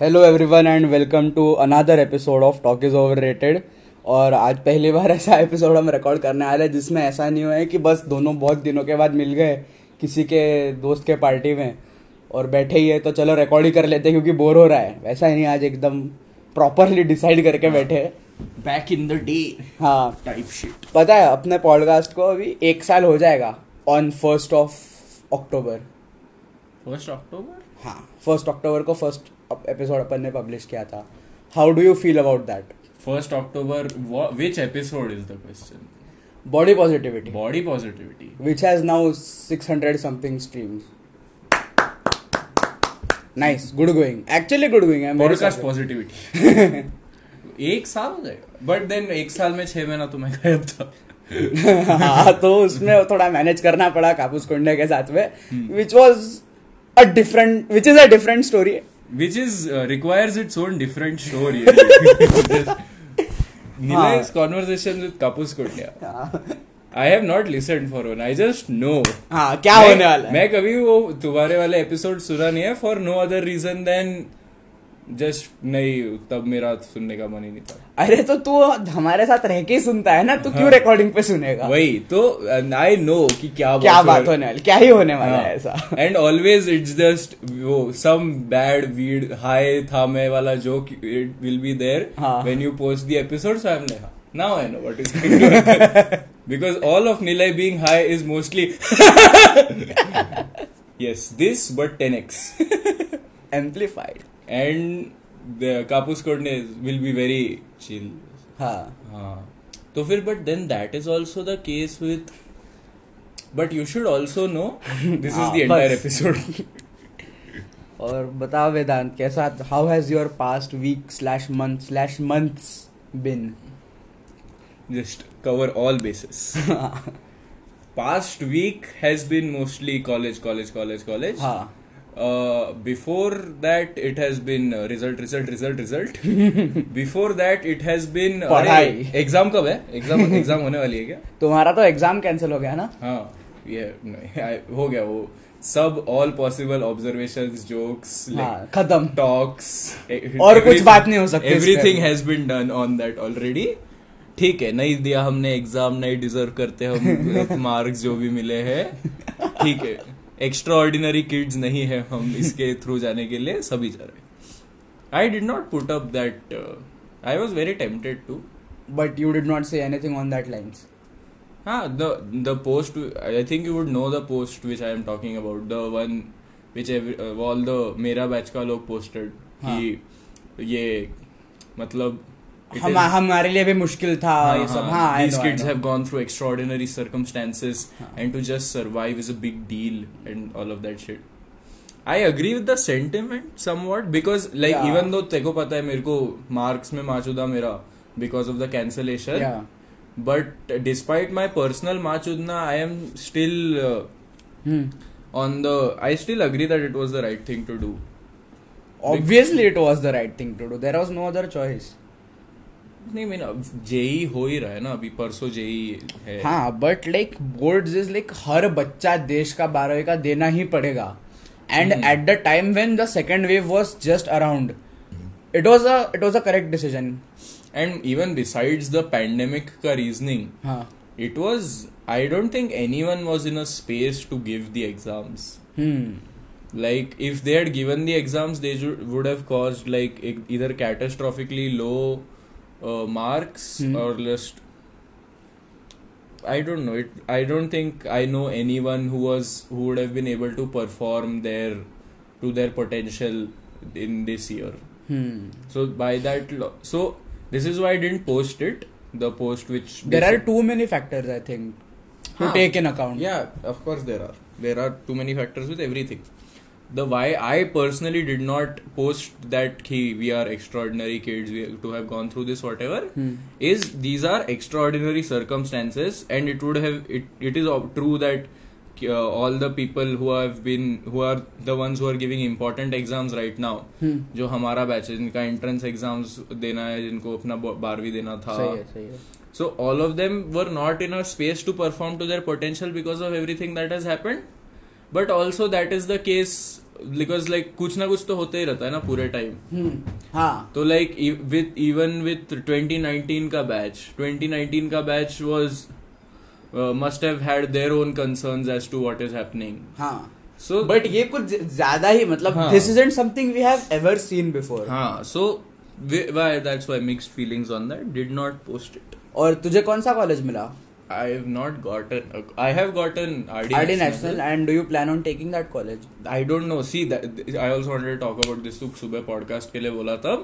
Hello everyone and welcome to another episode of talk is overrated और आज पहली बार ऐसा एपिसोड हम रिकॉर्ड करने आ रहे हैं जिसमें ऐसा नहीं हुआ है कि बस दोनों बहुत दिनों के बाद मिल गए किसी के दोस्त के पार्टी में और बैठे ही है तो चलो रिकॉर्ड ही कर लेते हैं क्योंकि बोर हो रहा है। वैसा ही नहीं आज एकदम प्रॉपरली डिसाइड करके बैठे बैक इन द डे हाँ। टाइप शिट पता है अपने पॉडकास्ट को अभी एक साल हो जाएगा on first of October first October हाँ फ़र्स्ट अक्टूबर को फ़र्स्ट एपिसोड अपन ने पब्लिश किया था। How do you feel about that first October which episode is the question? Body positivity body positivity. Which has now 600 something streams. Nice, good going. Actually, good going. I'm very podcast positivity एक साल हो जाएगा but then एक साल में छह महीना तो मैं गायब था। हाँ तो उसमें थोड़ा मैनेज करना पड़ा कापूस कुंडे के साथ में which was a different which is a different story which is uh, requires its own different show really Nilay's conversation with Kapus Kundya I have not listened for one I just know हाँ क्या होने वाला है मैं कभी वो तुम्हारे वाले एपिसोड सुना नहीं है for no other reason than just नहीं तब मेरा सुनने का मन ही नहीं था। अरे तो तू हमारे साथ रह के ही सुनता है ना तू क्यों रिकॉर्डिंग पे सुनेगा? वही तो आई नो कि क्या क्या बात होने वाली क्या ही होने वाला है ऐसा। एंड ऑलवेज इट्स जस्ट वो सम बैड वीड हाई था मैं वाला joke it will be there हाँ. When you post the episode so I am like now I know what is going because all of Nilay being high is mostly yes this but 10x amplified and the Kapus Kodne will be very chill. हाँ हाँ तो फिर but then that is also the case with but you should also know this is the entire episode और बताओ वेदांत कैसा how has your past week slash month slash months been just cover all bases past week has been mostly college college college college हाँ before that it has been result result result result before that it has been पढ़ाई। Exam कब है? Exam exam होने वाली है क्या? तुम्हारा तो एग्ज़ाम कैंसिल हो गया ना? हाँ ये नहीं, हो गया वो। सब ऑल पॉसिबल ऑब्जर्वेशन जोक्स खत्म। टॉक्स और कुछ बात नहीं हो सकती। Everything has been done on that already ठीक है नहीं दिया हमने एग्ज़ाम नहीं डिजर्व करते हम मार्क्स जो भी मिले हैं। ठीक है। एक्स्ट्रा ऑर्डिनरी किड्स नहीं है हम इसके थ्रू जाने के लिए सभी जा रहे I did not put up that I was very tempted to but you did not say anything on that lines हाँ the the post I think you would know the post which I am talking about the one which every, uh, all the मेरा batch का लोग posted कि ये मतलब हम हमारे लिए भी मुश्किल था हाँ, ये सब हाँ, हाँ know. have gone through extraordinary circumstances and to just survive is a big deal and all of that shit I agree with the sentiment somewhat because like Yeah. even though तेको पता है मेरे को marks में माचुदा मेरा because of the cancellation Yeah. but despite my personal machudna i am still uh, Hmm. on the i still agree that it was the right thing to do Obviously, it was the right thing to do. There was no other choice. नहीं मैंने JEE हो ही रहा है ना अभी परसों JEE है। हाँ but like board is like हर बच्चा देश का बारहवीं का देना ही पड़ेगा। And at the time when the second wave was just around it was it was a correct decision and even besides the pandemic का reasoning it was I don't think any one was in a space to give the exams like if they had given the exams they would have cause like इधर catastrophically low Uh, marks hmm. or just I don't know it. I don't think I know anyone who was who would have been able to perform their to their potential in this year. Hmm. So by that, lo- so this is why I didn't post it. The post which there are too many factors I think to huh. take in account. Yeah, of course there are. There are too many factors with everything The why I personally did not post that ki we are extraordinary kids we have to have gone through this whatever Hmm. is these are extraordinary circumstances and it would have it, it is ob- true that uh, all the people who have been who are the ones who are giving important exams right now हम्म जो हमारा batch है जिनका entrance exams देना है जिनको अपना बारहवीं देना था सही है सही है So all of them were not in a space to perform to their potential because of everything that has happened. But also that is the case because like कुछ ना कुछ तो होते ही रहता है ना पूरे टाइम हम्म हाँ. तो लाइक विथ इवन विथ 2019 का बैच 2019 का batch was must have had their own concerns as to what is happening हाँ. सो बट ये कुछ ज़्यादा ही मतलब. This isn't something we have ever seen before हाँ so why that's why mixed feelings on that. Did not post it. और तुझे कौन सा कॉलेज मिला? I have not gotten. I have gotten RD, RD National and do you plan on taking that college? I don't know. See, that I also wanted to talk about this. सुबह podcast के लिए बोला था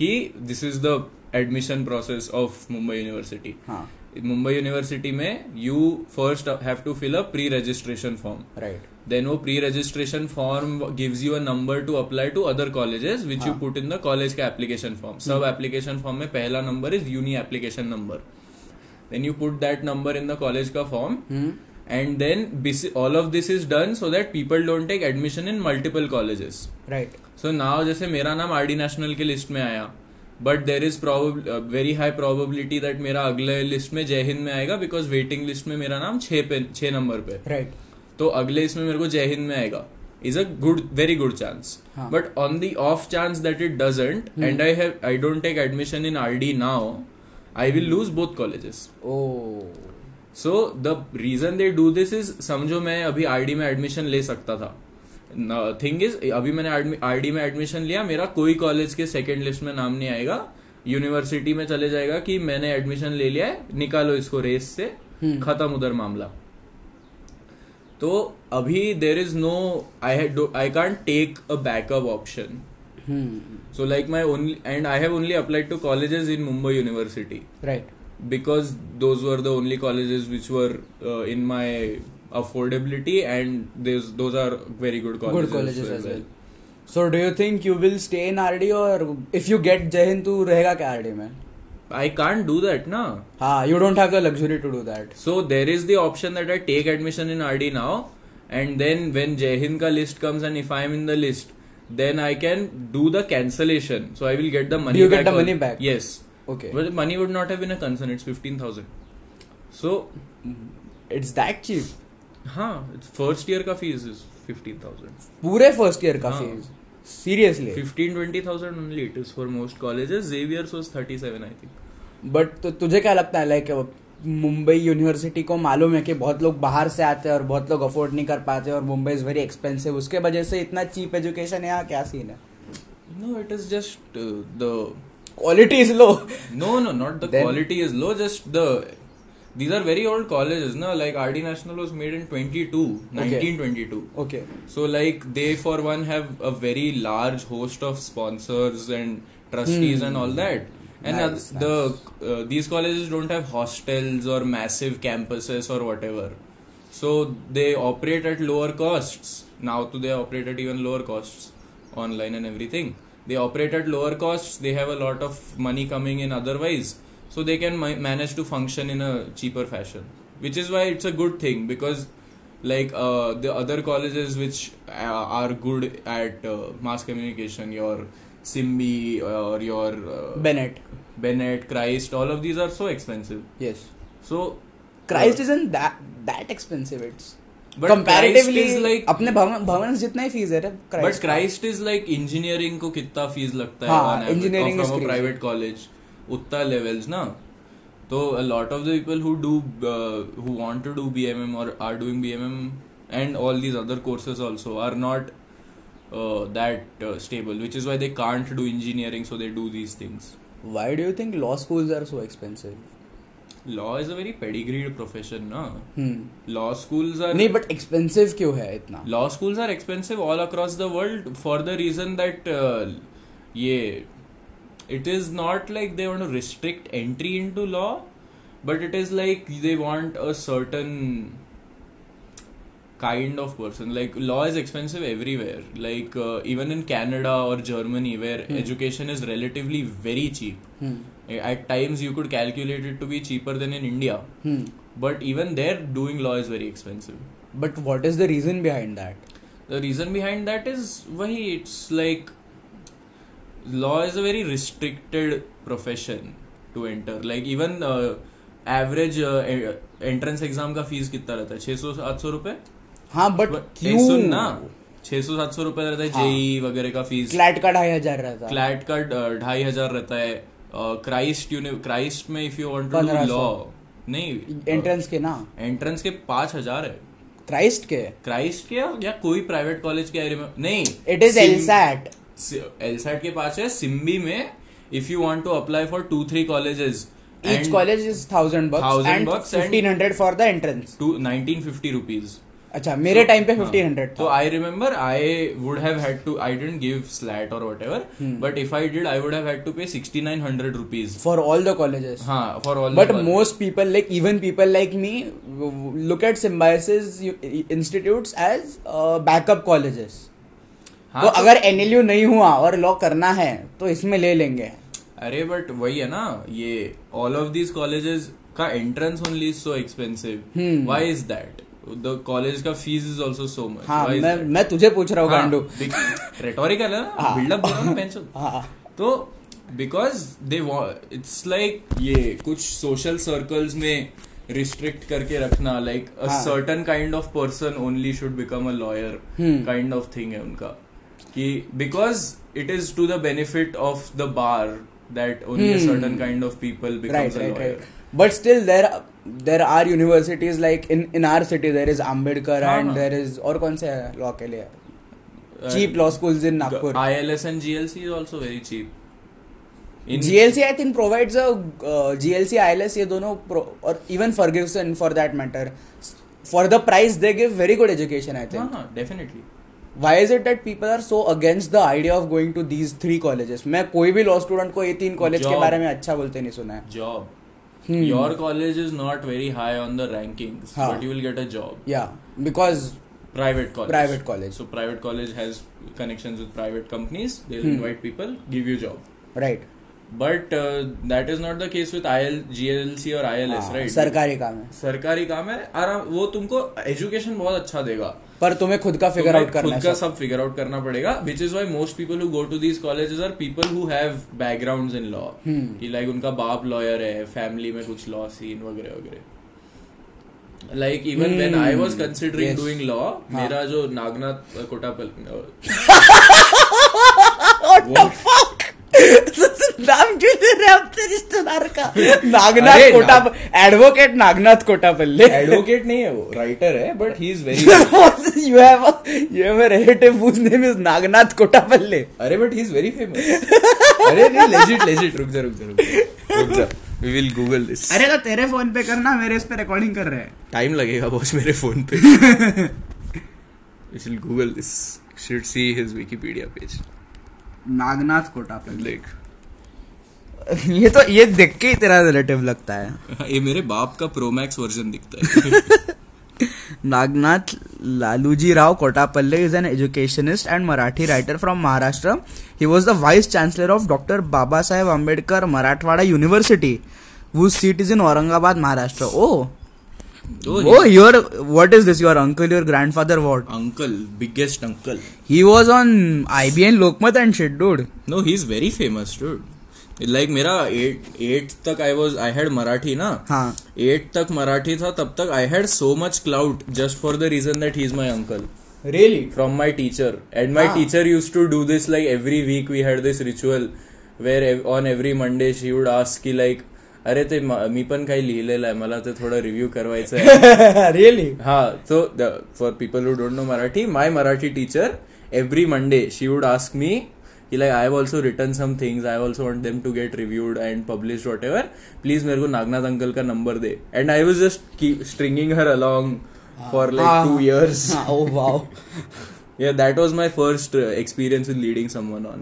कि this is the admission process of Mumbai University. हाँ Mumbai university में you first have to fill a pre-registration form. Right Then वो pre-registration form gives you a number to apply to other colleges, which you हाँ. put in the college का application form. सब application form में पहला number is uni application number. Then you put that number in the college का form. Hmm and then all of this is done so that people don't take admission in multiple colleges. Right so now जैसे मेरा नाम R D national के list में आया but there is very high probability that मेरा अगले list में जय हिंद में आएगा बिकॉज़ वेटिंग लिस्ट में मेरा नाम पे छह नंबर पे। राइट तो अगले इसमें मेरे को जय हिंद में आएगा। Is a good very good chance. But on the off chance that it doesn't end I have I don't take admission in R D now I will lose both colleges oh so the reason they do this is समझो मैं अभी RD में admission ले सकता था। Thing is अभी मैंने RD में एडमिशन लिया मेरा कोई कॉलेज के सेकेंड लिस्ट में नाम नहीं आएगा। यूनिवर्सिटी में चले जाएगा कि मैंने एडमिशन ले लिया है निकालो इसको रेस से हम्म। खत्म उधर मामला। तो अभी there is no I I can't take a backup option so like my only and i have only applied to colleges in mumbai university right because those were the only colleges which were uh, in my affordability and those those are very good colleges, good colleges as well well. so do you think you will stay in RD or if you get जय हिंद तू रहेगा क्या RD में i can't do that na हाँ you don't have the luxury to do that so there is the option that i take admission in rd now and then when jai ka list comes and if i am in the list then i can do the cancellation so i will get the money you get the money back? yes okay but money would not have been a concern it's 15000 so it's that cheap हाँ first year का fees is fifteen thousand पूरे first year का हाँ. Fees seriously fifteen twenty thousand only it is for most colleges Xavier's was thirty seven I think but तो तुझे क्या लगता है लाइक मुंबई यूनिवर्सिटी को मालूम है कि बहुत लोग बाहर से आते हैं और बहुत लोग अफोर्ड नहीं कर पाते और मुंबई इज़ वेरी एक्सपेंसिव उसके वजह से इतना चीप एजुकेशन है यहाँ क्या सीन है no it is just the quality is low no no not the Then- quality is low just the these are very old colleges no like rd national was made in 22 okay. 1922 okay so like they for one have a very large host of sponsors and trustees Hmm. and all that and Nice, uh, the uh, these colleges don't have hostels or massive campuses or whatever. So they operate at lower costs. Now to they operate at even lower costs online and everything. They operate at lower costs they have a lot of money coming in otherwise. So they can ma- manage to function in a cheaper fashion. Which is why it's a good thing because like uh, the other colleges which uh, are good at uh, mass communication your simbi or your uh, Bennett bennett christ all of these are so expensive yes so Christ is in that expensive it's But comparatively Christ is like- अपने भवन भवन जितना ही fees है रे but Christ। Christ is like engineering को कितना fees लगता है हाँ, from a crazy. Private college उतना लेवल्स ना तो a lot of the people who do uh, who want to do BMM or are doing BMM and all these other courses also are not uh, that uh, stable which is why they can't do engineering so they do these things Why do you think law schools are so expensive? law is a very pedigreed profession na Hmm. law schools are नहीं but expensive क्यों है इतना law schools are expensive all across the world for the reason that uh, yeah it is not like they want to restrict entry into law but it is like they want a certain kind of person like law is expensive everywhere like uh, even in canada or germany where Hmm. education is relatively very cheap Hmm. at times you could calculate it to be cheaper than in india Hmm. but even there doing law is very expensive But what is the reason behind that? the reason behind that is why it's like law is a very restricted profession to enter like even uh, average uh, e- entrance exam का fees कितना रहता है 600 800 रुपए हाँ but क्यों? सुन ना छह सौ सात सौ रुपए रहता है हाँ। जेई वगैरह का फ़ीस क्लैट का ढाई हज़ार रहता है। क्लैट का ढाई हज़ार रहता है। क्राइस्ट क्राइस्ट में if you want to do law नहीं एंट्रेंस के ना? एंट्रेंस के पाँच हज़ार है। क्राइस्ट के? क्राइस्ट के या कोई प्राइवेट कॉलेज के एरिया में नहीं। इट इज़ एलसैट एलसैट के पास है। सिम्बी में if you want to apply for two three colleges Each college is thousand bucks Thousand and bucks and- fifteen hundred for the entrance. Two nineteen fifty rupees अच्छा मेरे time पे fifteen hundred तो I remember I would have had to I didn't give SLAT और whatever Hmm. But if I did I would have had to pay sixty nine hundred rupees for all the colleges हाँ for all people like me, w- w- look at symbiosis u- institutes as uh, backup colleges. हाँ, तो अगर NLU नहीं हुआ और law करना है तो इसमें ले लेंगे। अरे बट वही है ना ये ऑल ऑफ़ दीज कॉलेजेस का entrance only is so expensive Hmm. Why is that the college का fees is also so much हाँ मैं मैं तुझे पूछ रहा हूँ हाँ, गांडू रेटोरिकल है ना। बिल्डअप रहा हूँ हाँ तो बिकॉज़ दे इट्स लाइक ये कुछ सोशल सर्कल्स में रिस्ट्रिक्ट करके रखना like a. Certain kind of person only should become a lawyer. Kind of thing है उनका कि because it is to the benefit of the bar that only. Certain kind of people becomes a lawyer right but still there are universities like in in our city there is Ambedkar and there is और कौन से law के लिए? Cheap law school in Nagpur I L S and GLC is also very cheap GLC I think provide GLC I L S ये दोनों और even Fergusson for that matter for the price they give very good education I think definitely why is it that people are so against the idea of going to these three colleges मैं कोई भी law student को ये तीन college के बारे में अच्छा बोलते नहीं सुना है। Job Hmm. Your college is not very high on the rankings, हाँ. but you will get a job. yeah because Private college. Private college. So private college has connections with private companies. They'll Hmm. invite people, give you job. right But uh, that is not the case with IL, GLC or ILS, हाँ, right? सरकारी काम है सरकारी काम है आराम वो तुमको एजुकेशन बहुत अच्छा देगा पर तुम्हें खुद का फिगर आउट करना खुद का सब फिगर आउट करना पड़ेगा which is why most people who go to these colleges are people who have background in law. कि लाइक उनका बाप लॉयर है फैमिली में कुछ लॉ सीन वगैरह वगैरह like even when I was considering. Doing law. मेरा जो नागनाथ कोटापल? नाम क्यों ले रहे अपने रिश्तेदार का नागनाथ कोटा एडवोकेट नागनाथ कोटापल्ले एडवोकेट नहीं है वो राइटर है but he is very have a you have a relative whose name is Nagnath Kotapalle अरे but he is very famous अरे नहीं लेजिट लेजिट रुक जा रुक जा रुक जा वी विल गूगल दिस अरे तो तेरे फ़ोन पे करना मेरे इस पे रिकॉर्डिंग कर रहे हैं टाइम लगेगा बॉस मेरे फ़ोन पे will Google this should see his Wikipedia page Nagnath Kotapalle like ये तो ये देख के ही तेरा रिलेटिव लगता है। ये मेरे बाप का प्रोमैक्स वर्जन दिखता है। Nagnath Laluji Rao Kotapalle is an educationist and Marathi writer from Maharashtra he was the vice chancellor of doctor Baba Saheb Ambedkar Marathwada university whose seat is in Aurangabad Maharashtra oh oh your what is this your uncle your grandfather what uncle biggest uncle he was on I B N Lokmat and शेड्यूड no he is very famous dude like मेरा eight eight तक I was I had Marathi ना हाँ eight तक मराठी था तब तक I had so much clout just for the reason that he is my uncle really? from my teacher and my Ah. teacher used to do this like every week we had this ritual where ev- on every monday she would ask की like अरे ते म- पण काही लिहिलेलं आहे मला ते थोडं रिव्ह्यू करायचं आहे really? हा so for people who don't know Marathi my Marathi teacher every Monday she would ask me कि like I have also written some things I also want them to get reviewed and publish whatever please मेरे को Nagnath uncle का number they. And I was just stringing her along for like two years wow. Yeah, that was my first uh, experience with leading someone on.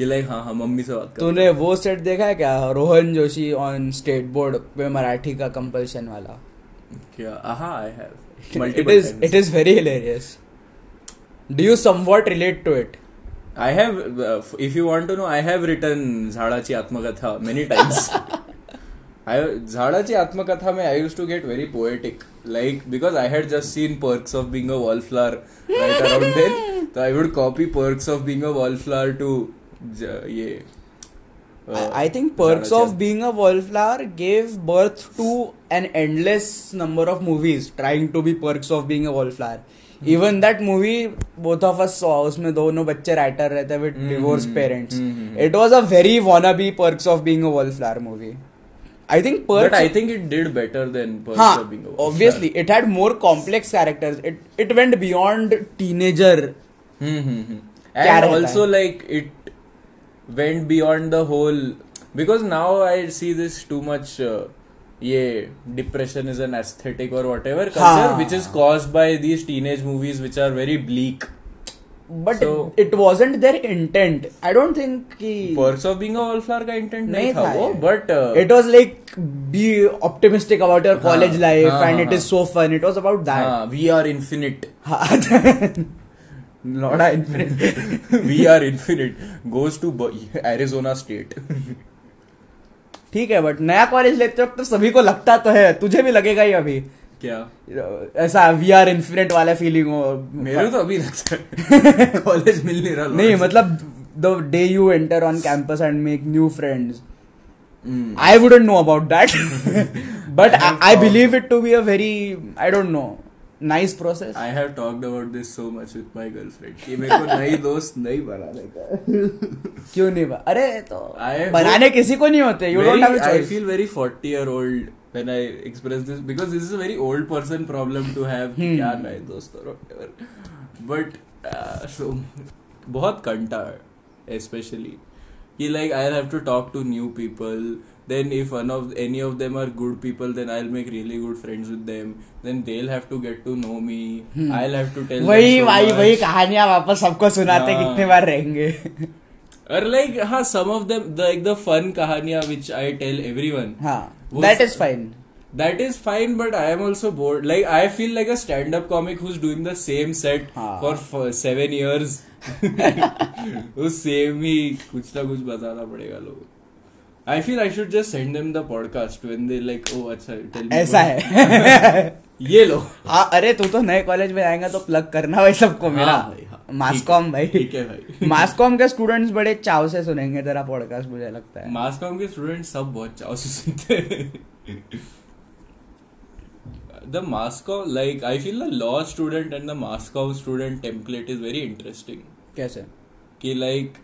ये like हाँ हाँ mummy से बात तूने वो सेट देखा है क्या? Rohan Joshi on state board पे मराठी का कंपल्शन वाला। क्या? हाँ I have it multiple is it is very hilarious. Do you somewhat relate to it I have if you want to know I have written झाडाची आत्मकथा many times I झाडाची आत्मकथा में I use to get very poetic like because I had just seen Perks of Being a Wallflower right around then तो I would copy Perks of Being a Wallflower to ये uh, I, I think perks झाडाची of being a wallflower gave birth to an endless number of movies trying to be perks of being a wallflower Even that movie both of us saw उसमें दोनों बच्चे writer रहते हैं with divorce parents hmm, it was a very wanna be perks of being a wallflower movie I think perks I think it did better than Perks हाँ of Being a Wallflower. obviously it had more complex characters it it went beyond teenager Hmm, hmm, hmm. क्या And रहता also है? like it went beyond the Uh, depression is an aesthetic or whatever culture हाँ. which is caused by these teenage movies which are very but So- it, it wasn't their intent i don't think कि intent नहीं, था वो ये। but uh, it was like be optimistic about your college हाँ, life हाँ, and हाँ, it is so fun it was about that हाँ, we are infinite. Not a infinite. we ठीक है बट नया कॉलेज लेते वक्त तो सभी को लगता तो है तुझे भी लगेगा ही अभी। क्या? ऐसा वी आर इन्फिनिट वाला फीलिंग हो। मेरे तो अभी लगता है। कॉलेज मिल नहीं रहा नहीं मतलब the day you enter on campus and make new friends I I know about that but I believe it to be thought- believe it to be nice process. I have talked about this so much with my girlfriend कि मेरे को नई दोस्त नहीं बनाने का क्यों नहीं बा अरे तो I बनाने किसी को नहीं होते don't have a I choice. feel very 40 year old when I express this because this is a very old person problem to have कि Hmm. क्या नए दोस्त और whatever but uh, so बहुत कंटा है especially कि like I'll have to talk to new people then if one of any of them are good people then I'll make really good friends with them then they'll have to get to know me hmm. I'll have to tell Hmm. वही them so much. वही कहानियाँ वापस सबको सुनाते हाँ. कितने बार रहेंगे और like हाँ some of them the like the fun कहानियाँ which I tell everyone हाँ वो that is fine. That is fine, but I am also bored. Like I feel like a stand-up comic who's doing the same set हाँ. for f- seven years. उस same ही कुछ ना कुछ बताना पड़ेगा लोगों I feel I should just send them the podcast when they like, oh अच्छा tell me. ऐसा है ये लो हाँ अरे तू तो नए कॉलेज में आएगा तो प्लग करना भाई सबको मेरा हाँ हाँ। मास्कॉम भाई ठीक है भाई मास्कॉम के स्टूडेंट्स बड़े चाव से सुनेंगे तेरा पॉडकास्ट मुझे लगता है मास कॉम के स्टूडेंट सब बहुत चाव से सुनते हैं the mascom like i feel the law student and the mascom student template is very interesting कैसे कि like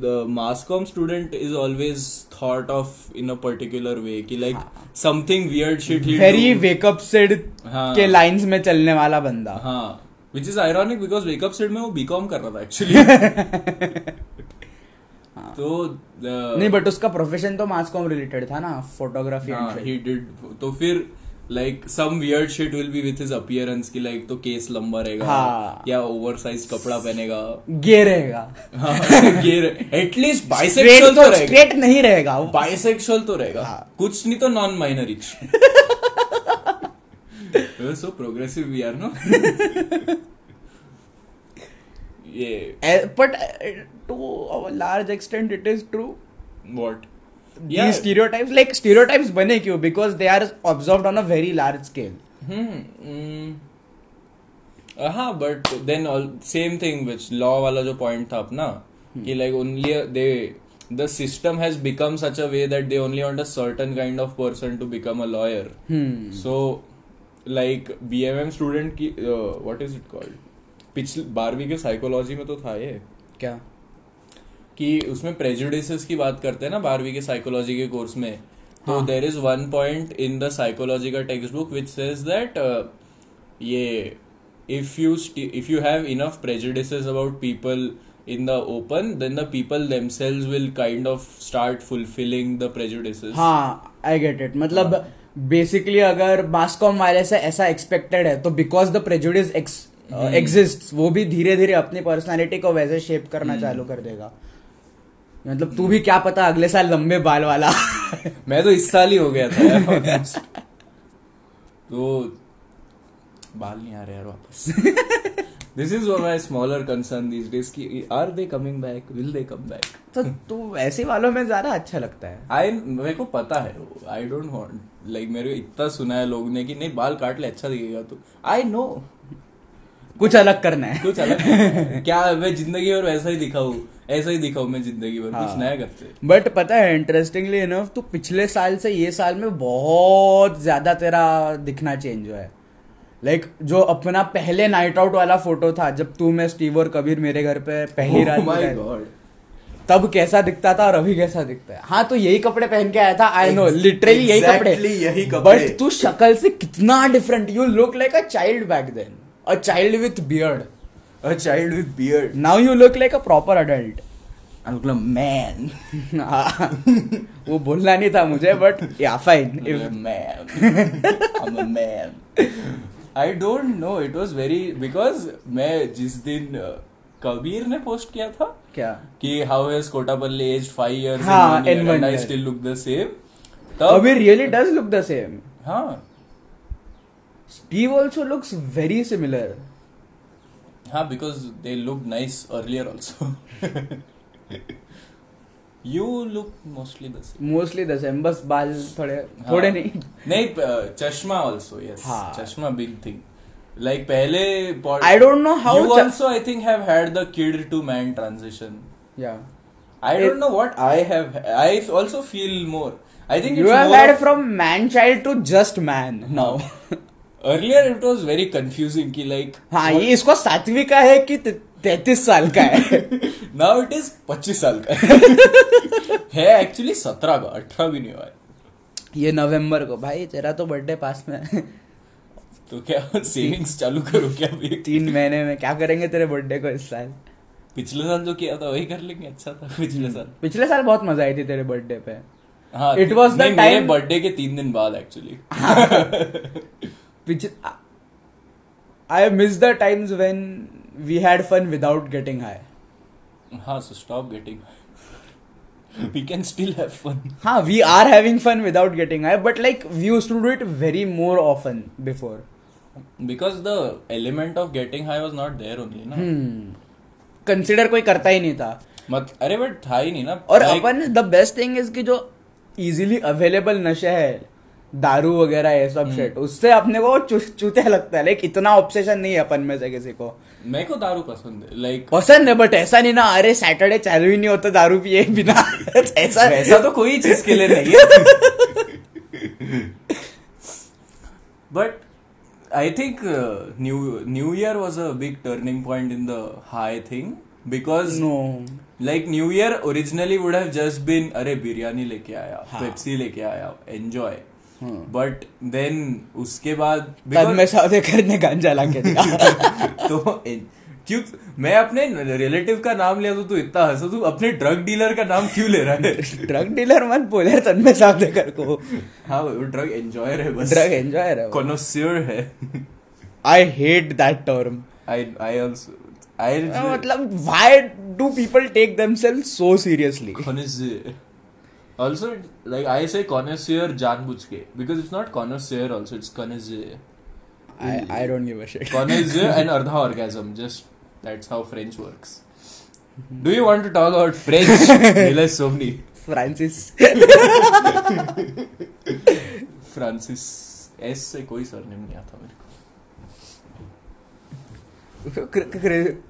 the masscom student is always thought of in a particular way कि like something weird shit he very do wake up said हाँ। के lines में चलने वाला बंदा हाँ which is ironic because wake up said में वो बीकॉम कर रहा था actually तो नहीं बट उसका प्रोफेशन तो मास कॉम रिलेटेड था ना फोटोग्राफी हाँ he did तो फिर like some weird shit will be with his appearance कि like तो केस लंबा रहेगा हाँ। या ओवरसाइज कपड़ा पहनेगा। गे रहेगा हाँ एटलीस्ट बाइसेक्सुअल तो तो रहेगा। स्ट्रेट नहीं रहेगा बाइसेक्सुअल तो रहेगा। हाँ। कुछ नहीं तो non minor each so progressive we are no ये but to large extent it is true what these stereotypes like stereotypes बने क्यों? Because they are observed on a very large scale. हाँ but then same thing which law वाला जो point था अपना कि like only they the system has become such a way that they only want a certain kind of person to become a lawyer hmm. So like BMM student की what is it called पिछले बारहवीं के psychology में तो था ये। क्या? कि उसमें प्रेजुडिसेस की बात करते हैं ना बारहवीं के साइकोलॉजी के कोर्स में तो. There is one point in the psychology का textbook which says that ये if you if you have enough prejudices about people in the open then the people themselves will kind of start fulfilling the prejudices. हाँ I get it मतलब basically अगर mass comm वाले से ऐसा expected है तो because the prejudice exist वो भी धीरे धीरे अपनी पर्सनालिटी को वैसे शेप करना चालू कर देगा। मतलब तू भी क्या पता अगले साल लंबे बाल वाला। मैं तो इस साल ही हो गया था तो बाल नहीं आ रहे यार वापस। This is my smaller concern these days की are they coming back will they come back तो तू ऐसे वालों में ज़्यादा अच्छा लगता है। आई मेरे को पता है। आई डोंट वांट लाइक मेरे को इतना सुना है लोग ने कि नहीं बाल काट ले अच्छा दिखेगा तो। आई नो कुछ अलग करना है। कुछ अलग क्या मैं ज़िंदगी भर वैसा ही दिखाऊँ ऐसा ही दिखाऊँ मैं ज़िंदगी भर कुछ हाँ। नया करते बट पता है इंटरेस्टिंगली इनफ तू पिछले साल से ये साल में बहुत ज़्यादा तेरा दिखना चेंज हुआ है लाइक like, जो अपना पहले नाइट आउट वाला फ़ोटो था जब तू मैं स्टीव और कबीर मेरे घर पे पहली Oh। God. तब कैसा दिखता था और अभी कैसा दिखता है हाँ तो यही कपड़े पहन के आया था आई नो लिटरली यही कपड़े यही कपड़े। बट तू शक्ल से कितना different you look like a child back then a child with beard A child with beard. Now you look like a proper adult I look like a man. वो बोलना नहीं था मुझे but yeah fine I'm a man. I'm a man. I don't know. It was very because मैं जिस दिन uh, Kabir ने post किया था क्या कि how has Kotapalli age five years हाँ, and I still look the same अभी really does look the same हाँ Steve also looks very similar हाँ because they look nice earlier also you look mostly the same mostly the same बस बाल थोड़े थोड़े नहीं नहीं uh, चश्मा ऑल्सो यस हाँ. चश्मा बिग थिंग लाइक पहले I don't know how you ch- also I think have had the kid to man transition या I It- don't know what I have I also feel more I think You it's have more had of- from man child to it was very confusing it was very confusing कि like हाँ ये इसको सातवीं का है कि तैतीस साल का है? Now it is 25 साल का है। एक्चुअली 17 का 18 भी नहीं हुआ है। ये नवंबर को। भाई तेरा तो बर्थडे पास में है। तो क्या सेविंग्स चालू करो क्या भी तीन महीने में। क्या करेंगे तेरे बर्थडे को इस साल? पिछले साल जो किया था वही कर लेंगे। अच्छा था पिछले साल। पिछले साल बहुत मज़ा आई थी तेरे बर्थडे पे। It was the नहीं, मेरे time- बर्थडे के तीन दिन बाद एक्चुअली पिछले I miss the times when we had fun without getting high हाँ so stop getting we can still have fun हाँ we are having fun without getting high but like we use to do it very more often before because the element of getting high was not there only ना consider Hmm. कोई करता ही नहीं था। मत अरे but था ही नहीं ना। और Like, अपन द बेस्ट थिंग इज़ कि जो इजीली अवेलेबल नशे है दारू वगैरह ये सब शेट उससे अपने को चु- लगता है। लाइक इतना ऑब्सेशन नहीं है अपन में से किसी को। मेरे को दारू पसंद है लाइक पसंद है बट ऐसा नहीं ना अरे सैटरडे चालू ही नहीं होता दारू पिए बिना। ऐसा वैसा तो कोई चीज़ के लिए नहीं है। But I think new new year was a big turning point in the high thing because no like new year originally would have just been अरे बिरयानी लेके आया हाँ। पेप्सी लेके आया एंजॉय बट देन उसके बाद तब मैं सौदे करने गांजा ला के दिया तो क्यों मैं अपने रिलेटिव का नाम लिया तो तू इतना हंसा तू अपने ड्रग डीलर का नाम क्यों ले रहा है? ड्रग डीलर मत बोले तन्मय सावदेकर को। हाँ वो ड्रग एंजॉयर है बस। ड्रग एंजॉय है कॉनोसियर है। I hate that term I I also I मतलब why do people take themselves so seriously also like i say connoisseur के because it's not connoisseur also it's connoisseur I I don't give a shit connoisseur and ardha orgasm just that's how french works do you want to talk about french Nilesh Somni Francis Francis S से कोई surname नहीं आता मेरे को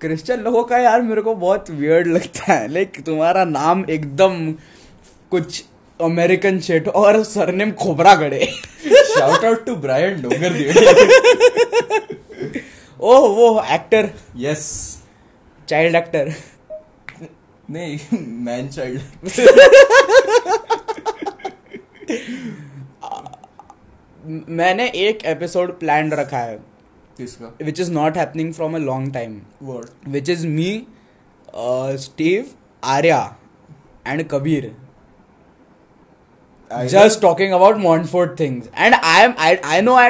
Christian लोगों का यार मेरे को बहुत वियर्ड लगता है लाइक तुम्हारा नाम एकदम कुछ अमेरिकन शेट और surname Khobragade. Shout out to Brian Dongre oh वो एक्टर यस चाइल्ड एक्टर नहीं मैन चाइल्ड मैंने एक एपिसोड प्लान रखा है। किसका? Which is not happening from a long time word which is me, uh, Steve, Arya, and Kabir. Just know. talking about Montfort things, and I am I I know I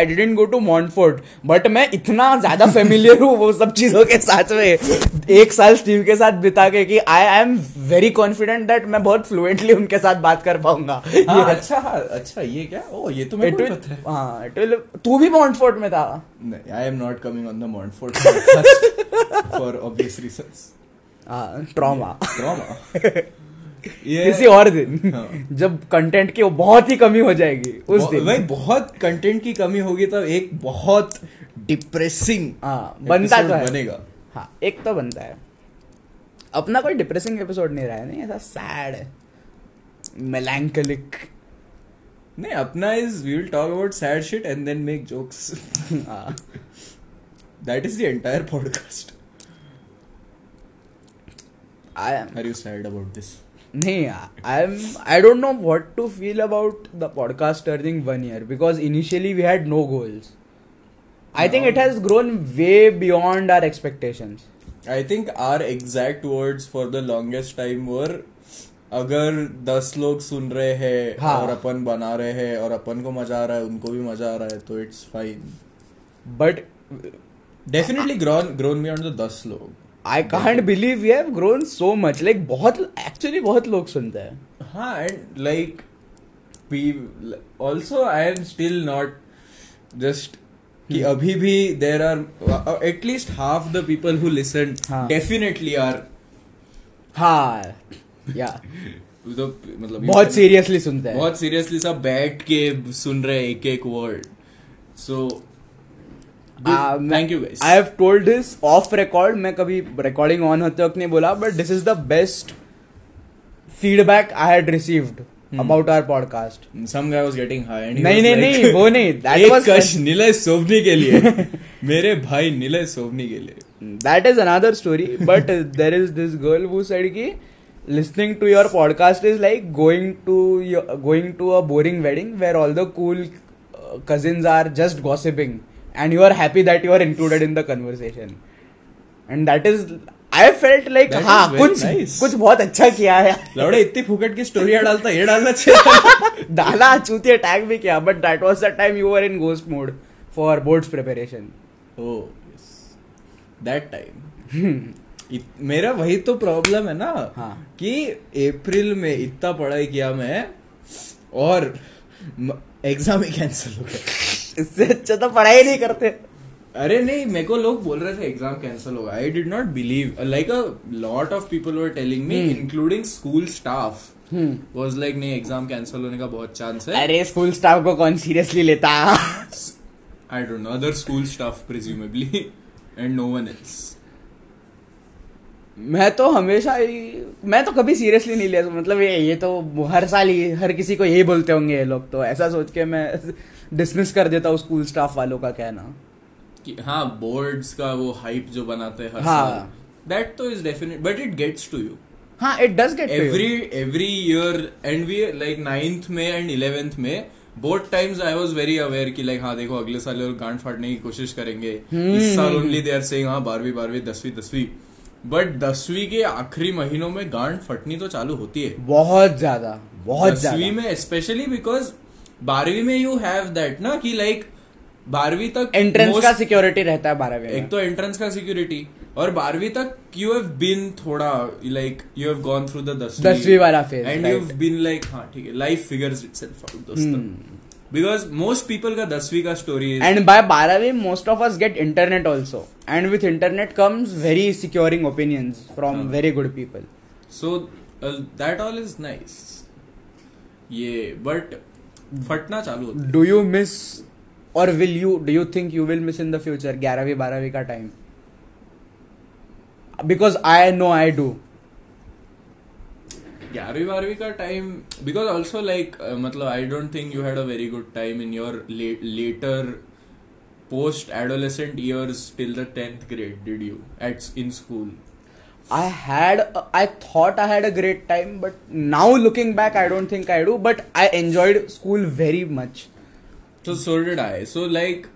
I didn't go to Montfort, but मैं इतना ज़्यादा familiar हूँ वो सब चीज़ों के साथ में। एक साल स्टीव के साथ बिता के कि I am very confident that मैं बहुत फ्लुएंटली उनके साथ बात कर पाऊँगा। हाँ, अच्छा हाँ, अच्छा ये क्या? ओ ये तो मेरे को है। हाँ it will- तू भी मॉन्टफोर्ट में था। नहीं I am not coming on the Montfort podcast for obvious reasons trauma drama किसी और दिन हाँ। जब कंटेंट की बहुत ही कमी हो जाएगी उस दिन। भाई बहुत कंटेंट की कमी होगी तब एक बहुत डिप्रेसिंग हाँ बनता तो है। बनेगा। हाँ एक तो बनता है। अपना कोई डिप्रेसिंग एपिसोड नहीं रहा है नहीं ऐसा सैड है मेलैंकलिक नहीं अपना is we will talk about sad shit and then make jokes that is the entire podcast I am are you sad about this नहीं I am I don't know what to feel about the podcast turning one year because initially we had no goals I think it has grown way beyond our expectations I think our exact words for the longest time were अगर दस लोग सुन रहे हैं हाँ. और अपन बना रहे हैं और अपन को मज़ा आ रहा है उनको भी मज़ा आ रहा है तो it's fine but definitely grown grown beyond the दस लोग. I can't believe we have grown so much like बहुत एक्चुअली बहुत लोग सुनते हैं। हाँ and like also I am still not just कि Hmm. अभी भी there are at least half the people who listen हाँ. डेफिनेटली आर हाँ या तो मतलब बहुत सीरियसली सुनते हैं। बहुत सीरियसली सब बैठ के सुन रहे हैं एक एक word so thank you I have told this off record मैं कभी रिकॉर्डिंग ऑन होते वक्त नहीं बोला but this is the best feedback I had received about our podcast some guy was getting high and नहीं नहीं नहीं वो नहीं. दैट वाज कश निलय सोवनी के लिए. मेरे भाई निलय सोवनी के लिए. That is another story but there is this girl who said की listening to your podcast is like going to your, going to a boring wedding where all the cool uh, cousins are just gossiping. And you are happy that you are included in the conversation. And that is I felt like That is हाँ कुछ nice. कुछ बहुत अच्छा किया है लौड़े इतनी फुकट की स्टोरियाँ डालता ये डालना चाहिए। डाला चूतिया टैग भी किया but that was the time you were in ghost mode for boards preparation oh yes. That time. इत- मेरा वही तो प्रॉब्लम है ना हाँ। कि अप्रैल में इतना पढ़ाई किया मैं और एग्ज़ाम ही कैंसिल हो गया। इससे अच्छा तो पढ़ाई नहीं करते। अरे नहीं मेरे को लोग बोल रहे थे एग्ज़ाम कैंसिल होगा. I did not believe like a lot of people were telling me. Including school staff was like नहीं एग्ज़ाम कैंसिल होने का बहुत चांस है. अरे स्कूल स्टाफ को कौन सीरियसली लेता? I don't know other school staff presumably and no one else मैं तो हमेशा ही मैं तो कभी सीरियसली नहीं लिया। मतलब ये ये तो हर साल ही हर किसी को यही बोलते होंगे ये लोग तो ऐसा सोच के मैं डिसमिस कर देता हूँ स्कूल स्टाफ वालों का कहना। कि हाँ बोर्ड्स का वो हाइप जो बनाते हैं हर हाँ। दैट तो is definite but it gets to you हाँ it does get every every year and we like ninth में एंड इलेवेंथ में both times I was very aware कि लाइक हाँ देखो अगले साल लोग गांड फाड़ने की कोशिश करेंगे। इस साल ओनली दे आर सेइंग हाँ बारहवीं बारहवीं दसवीं दसवीं। बट दसवीं के आखिरी महीनों में गांड फटनी तो चालू होती है। बहुत ज़्यादा बहुत दसवीं में स्पेशली बिकॉज़ बारहवीं में यू हैव दैट ना कि लाइक बारहवीं तक एंट्रेंस का सिक्योरिटी रहता है बारहवीं एक तो एंट्रेंस का सिक्योरिटी और बारहवीं तक यू हैव बीन थोड़ा like you have gone through the दसवीं दसवीं वाला phase, and you have been like हाँ ठीक है लाइफ फिगर्स इटसेल्फ आउट दोस्तों। बिकॉज़ मोस्ट पीपल का दसवीं का स्टोरी इज़ एंड बाय बारहवीं most of us get internet also and with internet comes very securing opinions from. Very good people so that all is nice ये but फटना चालू होता है। डू यू मिस और will you do you think you will miss in the future ग्यारहवीं बारहवीं का time because I know I do ग्यारहवीं बारहवीं का टाइम बिकॉज़ ऑल्सो लाइक मतलब I don't think you had a very good time in your later post adolescent years till the tenth grade did you ate in school I had, I thought I had a great time, but now looking back, I don't think I do. But I enjoyed school very much. So so did I. So like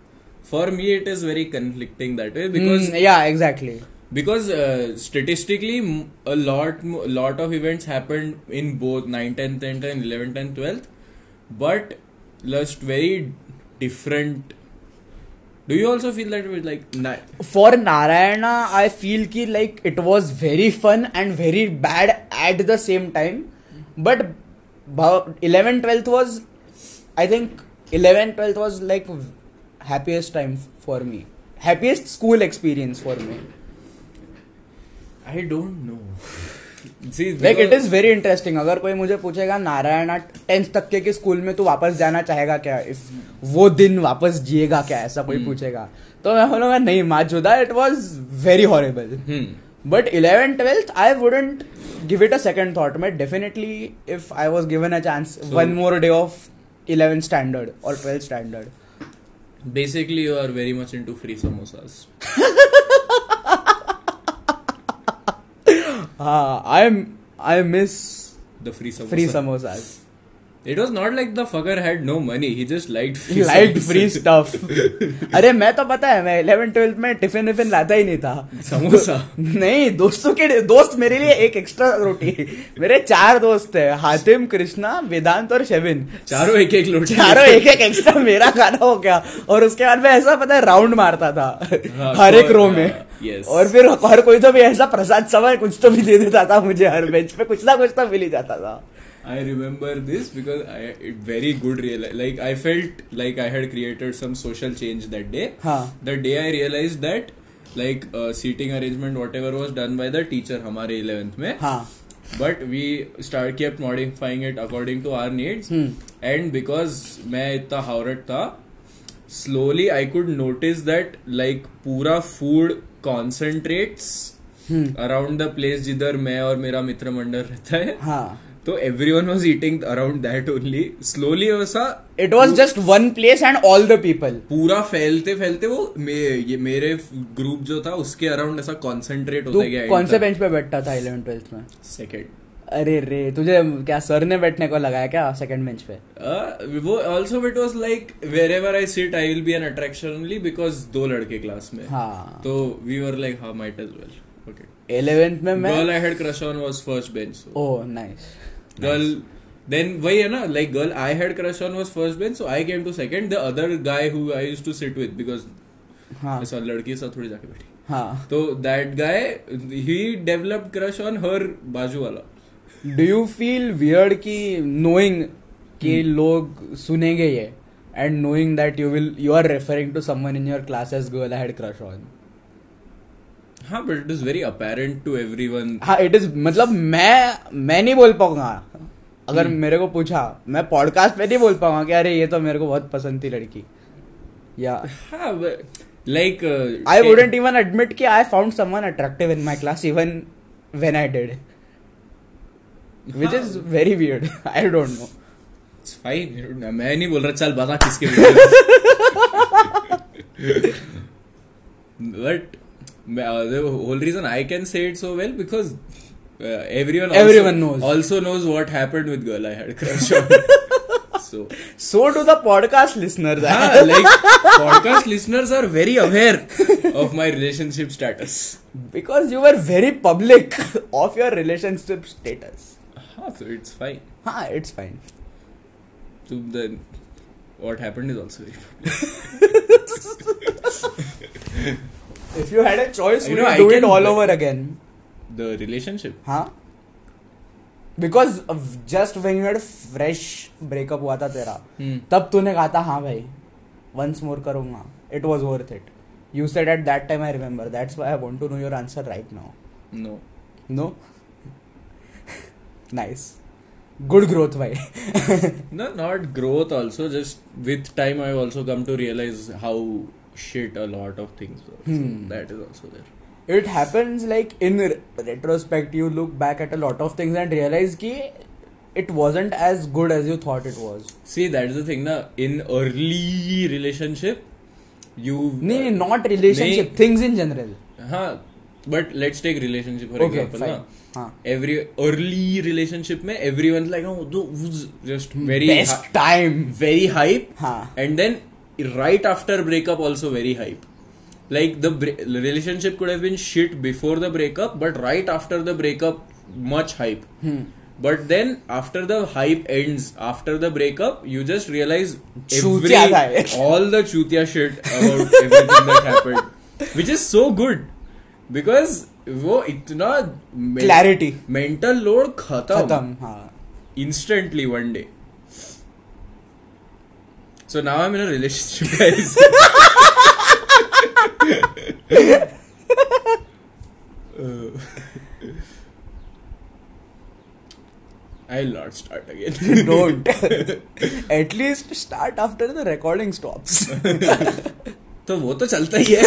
for me it is very conflicting that way because Mm, yeah, exactly. because uh, statistically a lot lot of events happened in both 9 10th and 10 11 10 12th but just very different do you also feel that with like For Narayana, I feel ki like it was very fun and very bad at the same time. But 11 12th was, I think 11 12th was like happiest time for me. Happiest school experience for me. I don't know like it is very interesting अगर कोई मुझे पूछेगा Narayana tenth तक के की school में तू वापस जाना चाहेगा क्या? इफ़ वो दिन वापस जिएगा क्या? ऐसा कोई हम्म। पूछेगा। तो मैं बोलूँगा नहीं माजुदा it was very horrible hmm. But eleven twelfth I wouldn't give it a second thought मैं definitely if I was given a chance one more day of eleventh standard और twelfth standard basically you are very much into free samosas हाँ I am I miss the free samosa free samosas It was not like the fucker had no money. He just liked free light. Free stuff अरे मैं तो पता है मैं eleven twelfth में tiffin विफिन लाता ही नहीं था। समोसा? नहीं दोस्तों के दोस्त मेरे लिए एक एक्स्ट्रा रोटी। मेरे चार दोस्त है हातिम कृष्णा वेदांत और शेविन। चारों एक एक लोटे। चारों एक एक एक्स्ट्रा मेरा खाना हो गया। और उसके बाद में ऐसा पता है राउंड मारता था हाँ, हर एक रो में हाँ, yes. और फिर हर कोई तो भी ऐसा प्रसाद समय कुछ तो भी दे देता था मुझे हर बेंच पे कुछ ना कुछ तो मिल ही जाता था। I remember this because I it very good realize like I felt like I had created some social change that day the day I realize that like seating arrangement whatever was done by the teacher हमारे eleventh में but we start keep modifying it according to our needs and because मैं इतना हावरट था slowly I could notice that like पूरा food concentrates around the place जिधर मैं और मेरा मित्र मंडल रहता है तो everyone was eating around that only slowly वैसा it was just one place and all the people पूरा फैलते फैलते वो मे, ये मेरे ग्रुप जो था उसके अराउंड ऐसा कॉन्सेंट्रेट होता गया कौन से बेंच पे बैठता था इलेवन ट्वेल्थ में? सेकेंड अरे रे तुझे क्या सर ने बैठने को लगाया क्या सेकंड बेंच पे? Uh, वो also it was like wherever I sit I will be an attraction only because दो लड़के क्लास में। हाँ। तो वी वर लाइक हाँ might as well okay eleventh में मैं girl I had crush on was first bench oh nice girl then वही है ना like girl I had crush on was first bench so I came to second the other guy who I used to sit with because हाँ. लड़की से थोड़ी जाके बैठी। हाँ. तो that guy he developed crush on her बाजू वाला। डू यू फील वियर्ड की नोइंग कि लोग सुनेंगे ये and knowing that you will you are referring to someone in your class girl I had crush on हाँ but it is very apparent to everyone. हाँ it is मतलब मैं मैं नहीं बोल पाऊँगा। अगर हम्म। मेरे को पूछा मैं पॉडकास्ट पे नहीं बोल पाऊँगा कि अरे ये तो मेरे को बहुत पसंद थी लड़की। या uh, I wouldn't even admit कि I found someone attractive in my class even when I did which is very weird I don't know It's fine. मैं नहीं बोल रहा चल बता किसके but Uh, the whole reason I can say it so well because uh, everyone everyone also, knows also knows what happened with girl I had crush on. so so do the podcast listeners. Like podcast listeners are very aware of my relationship status because you were very public of your relationship status. Ah, so it's fine. Ah, it's fine. So then, what happened is also very public. If you had a choice, I would know, you I do it can- all over again? the relationship. हाँ because of just when you had a fresh breakup हुआ था तेरा Hmm. तब तूने कहा था हाँ भाई once more करूँगा it was worth it you said at that time I remember that's why I want to know your answer right now No. no nice good growth भाई No, not growth also. Just with time, I've also come to realize how shit a lot of things. Hmm. That is also there. It happens like in retrospect, you look back at a lot of things and realize that it wasn't as good as you thought it was. See, that's the thing, na. In early relationship, you. No, uh, not relationship. Nahin, things in general. Huh. But let's take relationship for okay, example, fine. Huh. Every early relationship में everyone's like oh just hmm. very Best hi- time very hype हाँ. and then right after breakup also very hype like the bre- relationship could have been shit before the breakup but right after the breakup much hype Hmm. but then after the hype ends after the breakup you just realize every, all the chutia shit about everything that happened which is so good because वो इतना Clarity. mental load खत्म हाँ instantly one day. So now I'm in a relationship, guys. Uh, I'll not start again. don't at least start after the recording stops तो वो तो चलता ही है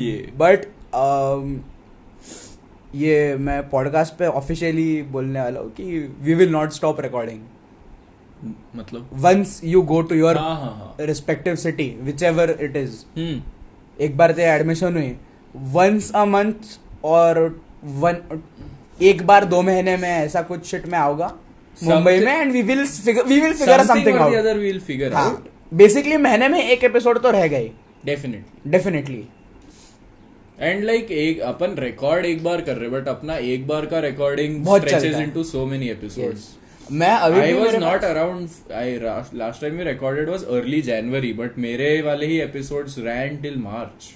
ये बट ये मैं पॉडकास्ट पे ऑफिशियली बोलने वाला हूँ कि we will not stop recording मतलब। Once you go to your respective city whichever it is एक बार तेरे एडमिशन हुई। वंस अ मंथ और वन एक बार दो महीने में ऐसा कुछ शिट में आओगा? मुंबई में and we will we will figure something out other we'll figure हाँ। out बेसिकली महीने में एक एपिसोड तो रह गई। Definitely डेफिनेटली एंड लाइक एक अपन रिकॉर्ड एक बार कर रहे बट अपना एक बार का recording stretches into so many episodes मैं अभी I was not around I last time you recorded was early January but मेरे वाले ही एपिसोड रैन टिल मार्च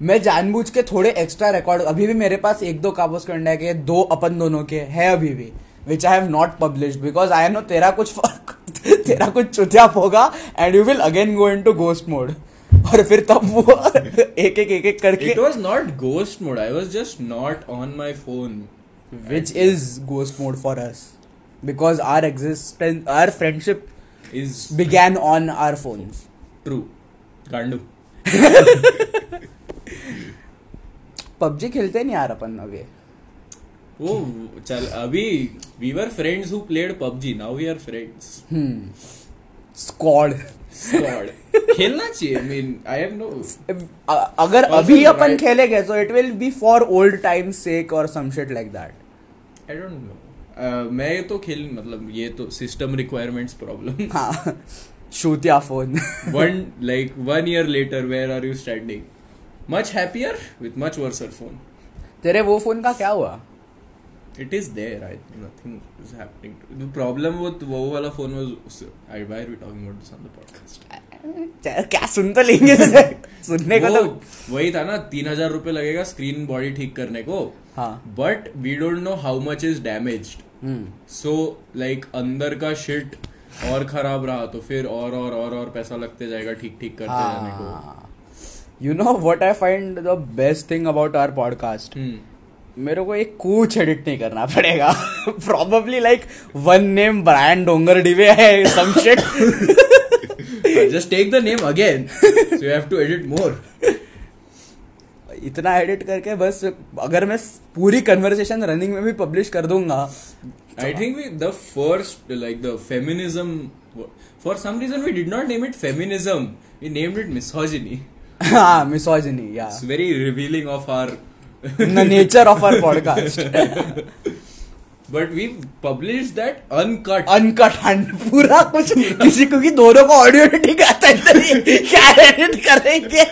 मैं जानबूझ के थोड़े एक्स्ट्रा रिकॉर्ड अभी भी मेरे पास एक दो काबोज करने के दो अपन दोनों के है अभी भी which I have not publish because I know तेरा कुछ तेरा कुछ चुतियाप होगा and you will again go into ghost mode और फिर तब वो एक एक एक एक करके it was not ghost mode I was just not on my phone which is ghost mode for us because our existence our friendship is began on our phone true गांडू PUBG खेलते नहीं यार अपन अभी। वो चल अभी we were friends who played PUBG now we are friends squad squad खेलना चाहिए I mean I have no अगर अभी अपन खेलेंगे तो it will be for old times sake और some shit like that I don't know मैं तो खेल मतलब ये तो system requirements problem शूतिया phone one like one year later where are you standing much happier with much worser phone तेरे वो phone का क्या हुआ? It is there I nothing is happening the problem with वो वाला phone was I why we talking about this on the podcast क्या सुन तो लेंगे सुनने का तो वही था ना तीन हज़ार रुपए लगेगा स्क्रीन बॉडी ठीक करने को। But we don't know how much is damaged so like अंदर का शिट और खराब रहा तो फिर और और और और पैसा लगते जाएगा ठीक ठीक करते जाने को। हाँ you know what I find the best thing about our podcast मेरे को एक कुछ एडिट नहीं करना पड़ेगा। Probably like one name brand डोंगर डिवे है some shit just take the name again. so you have to edit more. इतना एडिट करके बस अगर मैं पूरी कन्वर्सेशन रनिंग में भी पब्लिश कर दूँगा। I think we the first like the feminism for some reason we did not name it feminism we named it misogyny हाँ मिसोजिनी या it's very revealing of our the nature of our podcast But we published that uncut. Uncut हंड पूरा कुछ किसी को कि दोनों को audio editing आता है क्या एडिट करेंगे?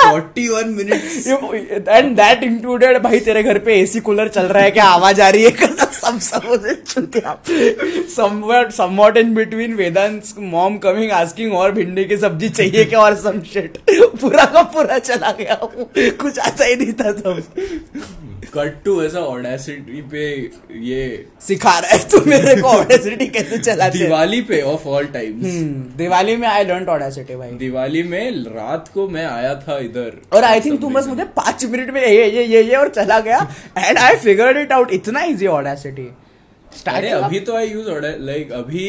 41 minutes. एंड दैट इंक्लूडेड भाई तेरे घर पे एसी कूलर चल रहा है क्या आवाज़ आ रही है? सब सब somewhat in between Vedant mom coming asking और भिंडी की सब्ज़ी चाहिए क्या और सम शिट पूरा का पूरा चला गया कुछ आता ही नहीं था सब। Cut to ऐसा ऑडेसिटी पे ये सिखा रहा है तू मेरे को ऑडेसिटी कैसे चलाते Diwali pay off all times Diwali में आई लर्न ऑडेसिटी भाई। दिवाली में रात को मैं आया था इधर और आई थिंक तू बस मुझे पाँच मिनट में ये ये ये ये और चला गया and I figured it out इतना इजी ऑडेसिटी अरे अभी तो आई यूज़ लाइक अभी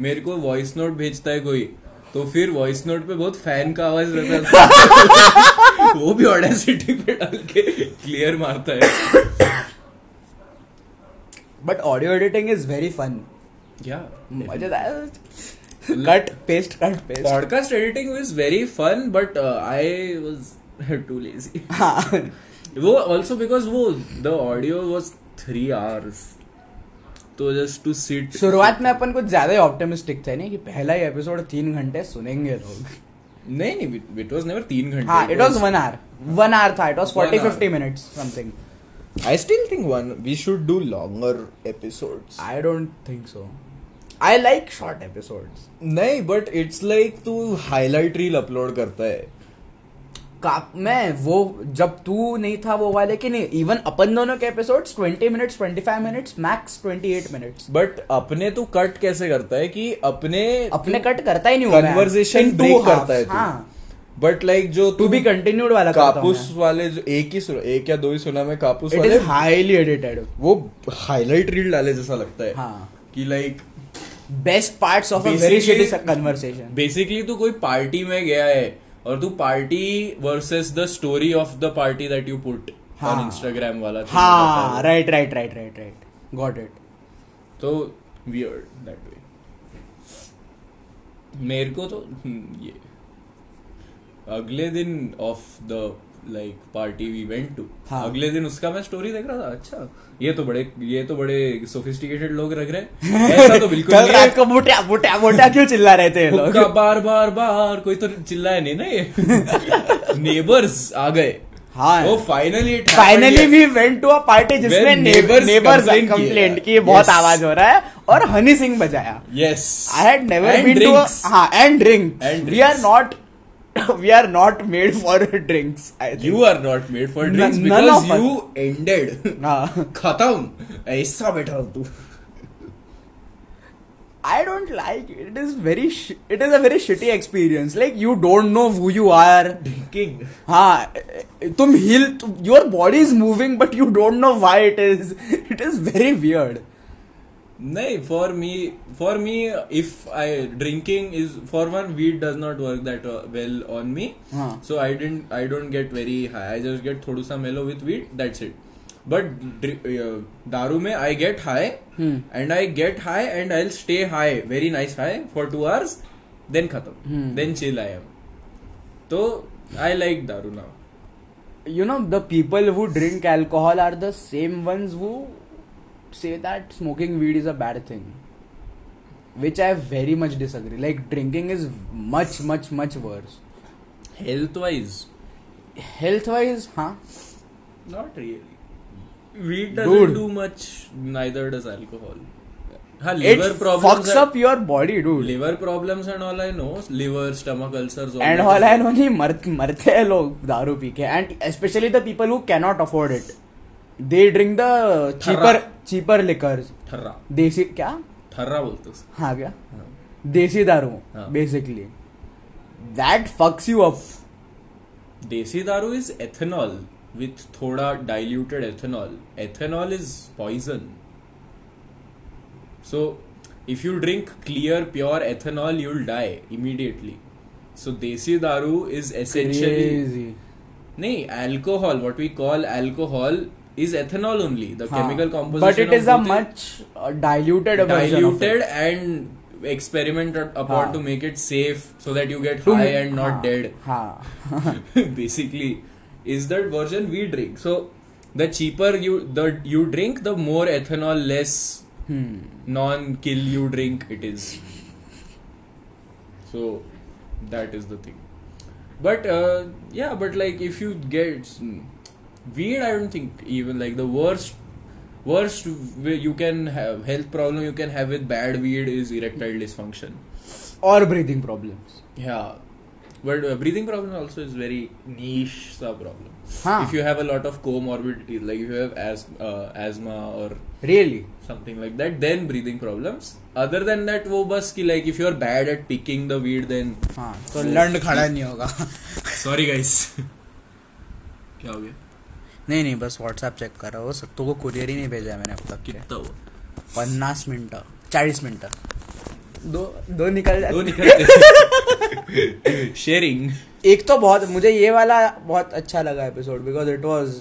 मेरे को वॉइस नोट भेजता है कोई तो फिर वॉइस नोट पे बहुत फ़ैन का आवाज़ रहता है। वो भी ऑडेसिटी पे डाल के क्लियर मारता है। But audio editing is very fun क्या मज़ेदार cut paste cut paste podcast editing is very fun but I was too lazy वो ऑल्सो बिकॉज़ वो the audio was three hours तो जस्ट टू सीट शुरुआत में अपन कुछ ज़्यादा ही ऑप्टिमिस्टिक थे नहीं कि पहला ही एपिसोड तीन घंटे सुनेंगे लोग। नहीं नहीं इट वाज नेवर तीन घंटे हाँ it was one hour one hour था it was One forty fifty minutes something I still think one we should do longer episodes. I don't think so I like short episodes नहीं but it's like तू highlight reel upload करता है। का मैं वो जब तू नहीं था वो वाले कि नहीं इवन अपन दोनों के episodes 20 minutes 25 minutes max 28 minutes but अपने तू कट कैसे करता है कि अपने अपने कट करता ही नहीं हूँ। कन्वर्सेशन ब्रेक करता है हाँ। बट लाइक like, जो तू भी कंटिन्यूड वाला कापूस वाले जो एक ही सुना एक या दो ही सुना मैं कापूस वाले। हाईली एडिटेड वो हाईलाइट रील डाले जैसा लगता है। हाँ। कि like best parts of a very shitty conversation basically तू कोई पार्टी में गया है और तू party versus the story of the party that you put on Instagram वाला हाँ right right right right right got it तो वियर्ड दैट वे मेरे को तो हम्म, ये। अगले दिन of the like party we went to हाँ। अगले दिन उसका मैं स्टोरी देख रहा था अच्छा। ये तो बड़े ये तो बड़े सोफिस्टिकेटेड लोग रख रहे हैं। ऐसा तो बिल्कुल कल रात है। को बुटिया बुटिया बुटिया क्यों चिल्ला रहे थे लोग? बार बार बार कोई तो चिल्लाया नहीं ना ये। नेबर्स आ गए। हाँ। वो finally finally we went to a party जिसमें नेबर्स कंप्लेंट की बहुत Yes. आवाज़ हो रहा है और हनी सिंह बजाया। Yes I had never been to हाँ and drink we are not we are not made for drinks I you are not made for N- drinks none because of us. हाँ खत्म ऐसा बैठा हो तू I don't like it. It is very sh- it is a very shitty experience. Like you don't know who you are. Drinking हाँ तुम हिल your body is moving but you don't know why it is. It is very weird. नहीं for me for me if I drinking is for one weed does not work that well on me हाँ. So I don't I don't get very high I just get थोड़ा सा mellow with weed that's it but दारू में I get high. And I get high and I stay high very nice high for two hours then खत्म. Then chill I am तो I like दारू now You know the people who drink alcohol are the same ones who say that smoking weed is a bad thing. Which I very much disagree. Like drinking is much much much worse. Health wise Health wise, huh? Not really. Weed Dude. doesn't do much. Neither does alcohol. हाँ, It liver problems. fucks are- up your body, dude. Liver problems and all I know. Liver, stomach ulcers. All and that all is- I know नहीं मर, मरते हैं लोग दारू पी के and specially the people who cannot afford it They drink the cheaper cheaper liquor देसी क्या थर्रा बोलते हाँ क्या? देसी दारू basically that fucks you up देसी दारू इज़ एथेनॉल विथ थोड़ा diluted ethanol ethanol is poison so if you drink clear pure ethanol you'll die immediately so देसी दारू इज़ एसेंशियली नहीं alcohol what we call alcohol is ethanol only the huh. chemical composition but it is a much uh, diluted diluted and experimented upon huh. to make it safe so that you get to high and not dead. Basically is that version we drink. So the cheaper you the you drink the more ethanol less hmm. non kill you drink it is. So that is the thing. But uh, yeah but like if you get hmm, weed i don't think even like the worst worst you can have health problem you can have with bad weed is erectile dysfunction और breathing problems yeah but uh, breathing problem also is very niche sub problem हाँ. if you have a lot of comorbidities like if you have asthma, uh, asthma or really something like that then breathing problems other than that वो बस कि like if you are bad at picking the weed then हाँ तो लंड खड़ा नहीं होगा sorry guys क्या हो गया नहीं नहीं बस व्हाट्सएप चेक कर रहा हो सत्तू को कुरियर ही नहीं भेजा है मैंने अब तक कितना पन्नास मिनटं चाळीस मिनटं। दो दो निकल जाते दो जाते शेयरिंग एक तो बहुत मुझे ये वाला बहुत अच्छा लगा episode because it was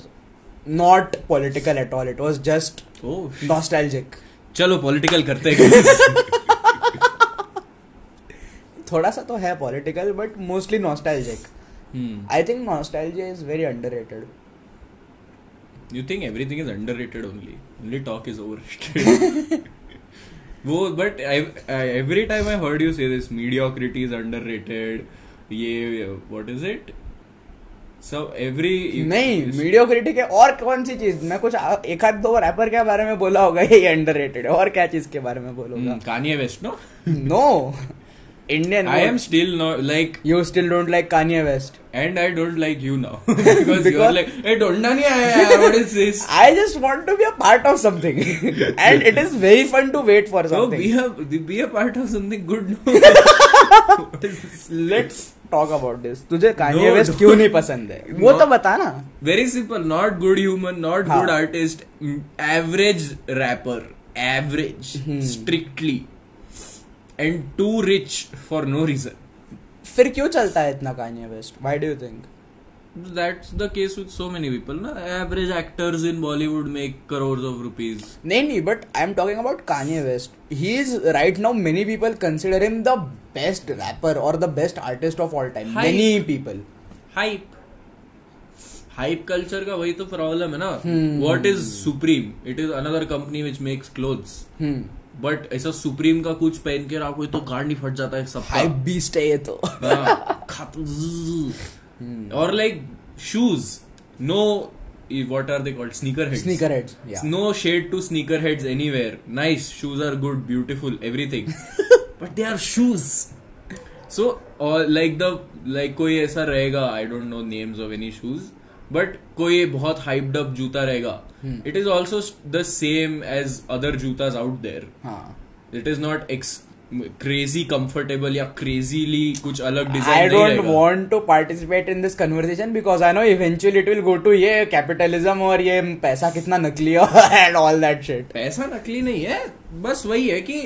not political at all it was just nostalgic चलो पॉलिटिकल करते हैं। थोड़ा सा तो है political but mostly nostalgic. I think nostalgia is very underrated you think everything is under only only talk is over वो but every time I heard you say this mediocrity is under ये what is it सब every नहीं मीडियो critic और कौन सी चीज़? मैं कुछ एक आध दो रैपर के बारे में बोला होगा ये अंडर रेटेड और क्या चीज़ के बारे में बोलूँगा? Kanye West no? No Indian I am still not like you still don't like Kanye West and I don't like you now because, you Because- like hey don't aaya what is this? I just want to be a part of something, and it is very fun to wait for So something. be a be a part of something good. No? what is this? Let's talk about this. तुझे Kanye waste क्यों नहीं पसंद है वो तो बता ना Very simple. Not good human, not हाँ. good artist. mm, Average rapper. Hmm. And too rich for no reason. फिर क्यों चलता है इतना Kanye West why do you think That's the case with so many people. Na? Average actors in Bollywood make crores of rupees. नहीं नहीं but I am talking about Kanye West he is right now many people consider him the best rapper और the best artist of all time Hype. Many people Hype. Hype culture का वही तो problem है ना Hmm. What is Supreme? It is another company which makes clothes. हम्म बट ऐसा Supreme का कुछ पहन के रहा तो गार्ड नहीं फट जाता है सब हाई बीस्ट तो। और like shoes no what are they called sneaker head sneaker head no shade to sneaker head anywhere nice shoes are good beautiful everything but they are shoes so like the like कोई ऐसा रहेगा I don't know names of any shoes but कोई बहुत अप जूता रहेगा। It is also the same as other जूताज out there it is not x crazy comfortable या crazily कुछ अलग design I don't want to participate in this conversation because I know eventually it will go to ये capitalism और ये पैसा कितना नकली and all that shit पैसा नकली नहीं है। बस वही है कि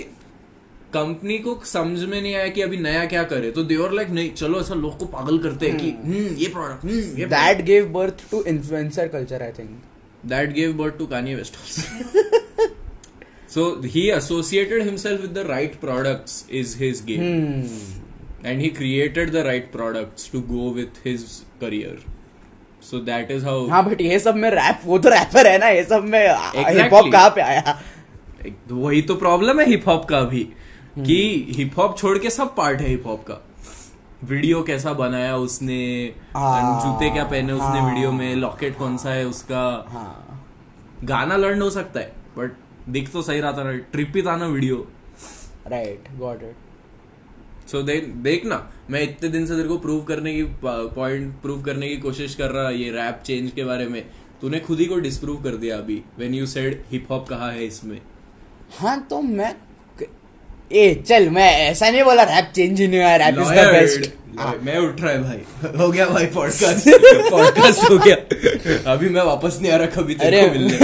कंपनी को समझ में नहीं आया कि अभी नया क्या करे। तो देवर लाइक नहीं चलो ऐसा लोग को पागल करते हैं कि हम्म ये product That gave birth to influencer culture, I think. That give birth to Kanye West so he associated himself with the right products is his game Hmm. And he created the right products to go with his career so that is how हाँ but ये सब में rap वो तो rapper है ना ये सब में हिप हॉप कहाँ पे आया? वही तो प्रॉब्लम है हिप हॉप का भी कि हिप हॉप छोड़ के सब पार्ट है हिप हॉप का। वीडियो कैसा बनाया उसने हाँ, जूते क्या पहने उसने हाँ। वीडियो में लॉकेट कौन सा है उसका। हाँ। गाना लर्न हो सकता है बट दिख तो सही रहा था ना ट्रिप ही था ना video right got it so दे देखना मैं इतने दिन से तेरे को प्रूव करने की पॉइंट प्रूव करने की कोशिश कर रहा ये रैप चेंज के बारे में। तूने खुद ही को डिस्प्रूव कर दिया अभी when you said hip hop कहा है इसमें। हाँ तो मैं ए चल मैं ऐसा नहीं बोला रैप चेंज ही नहीं हुआ रैप इज़ द बेस्ट मैं उठ रहा है भाई। हो गया भाई पॉडकास्ट पॉडकास्ट हो गया। अभी मैं वापस नहीं आ रहा कभी तेरे को मिलने।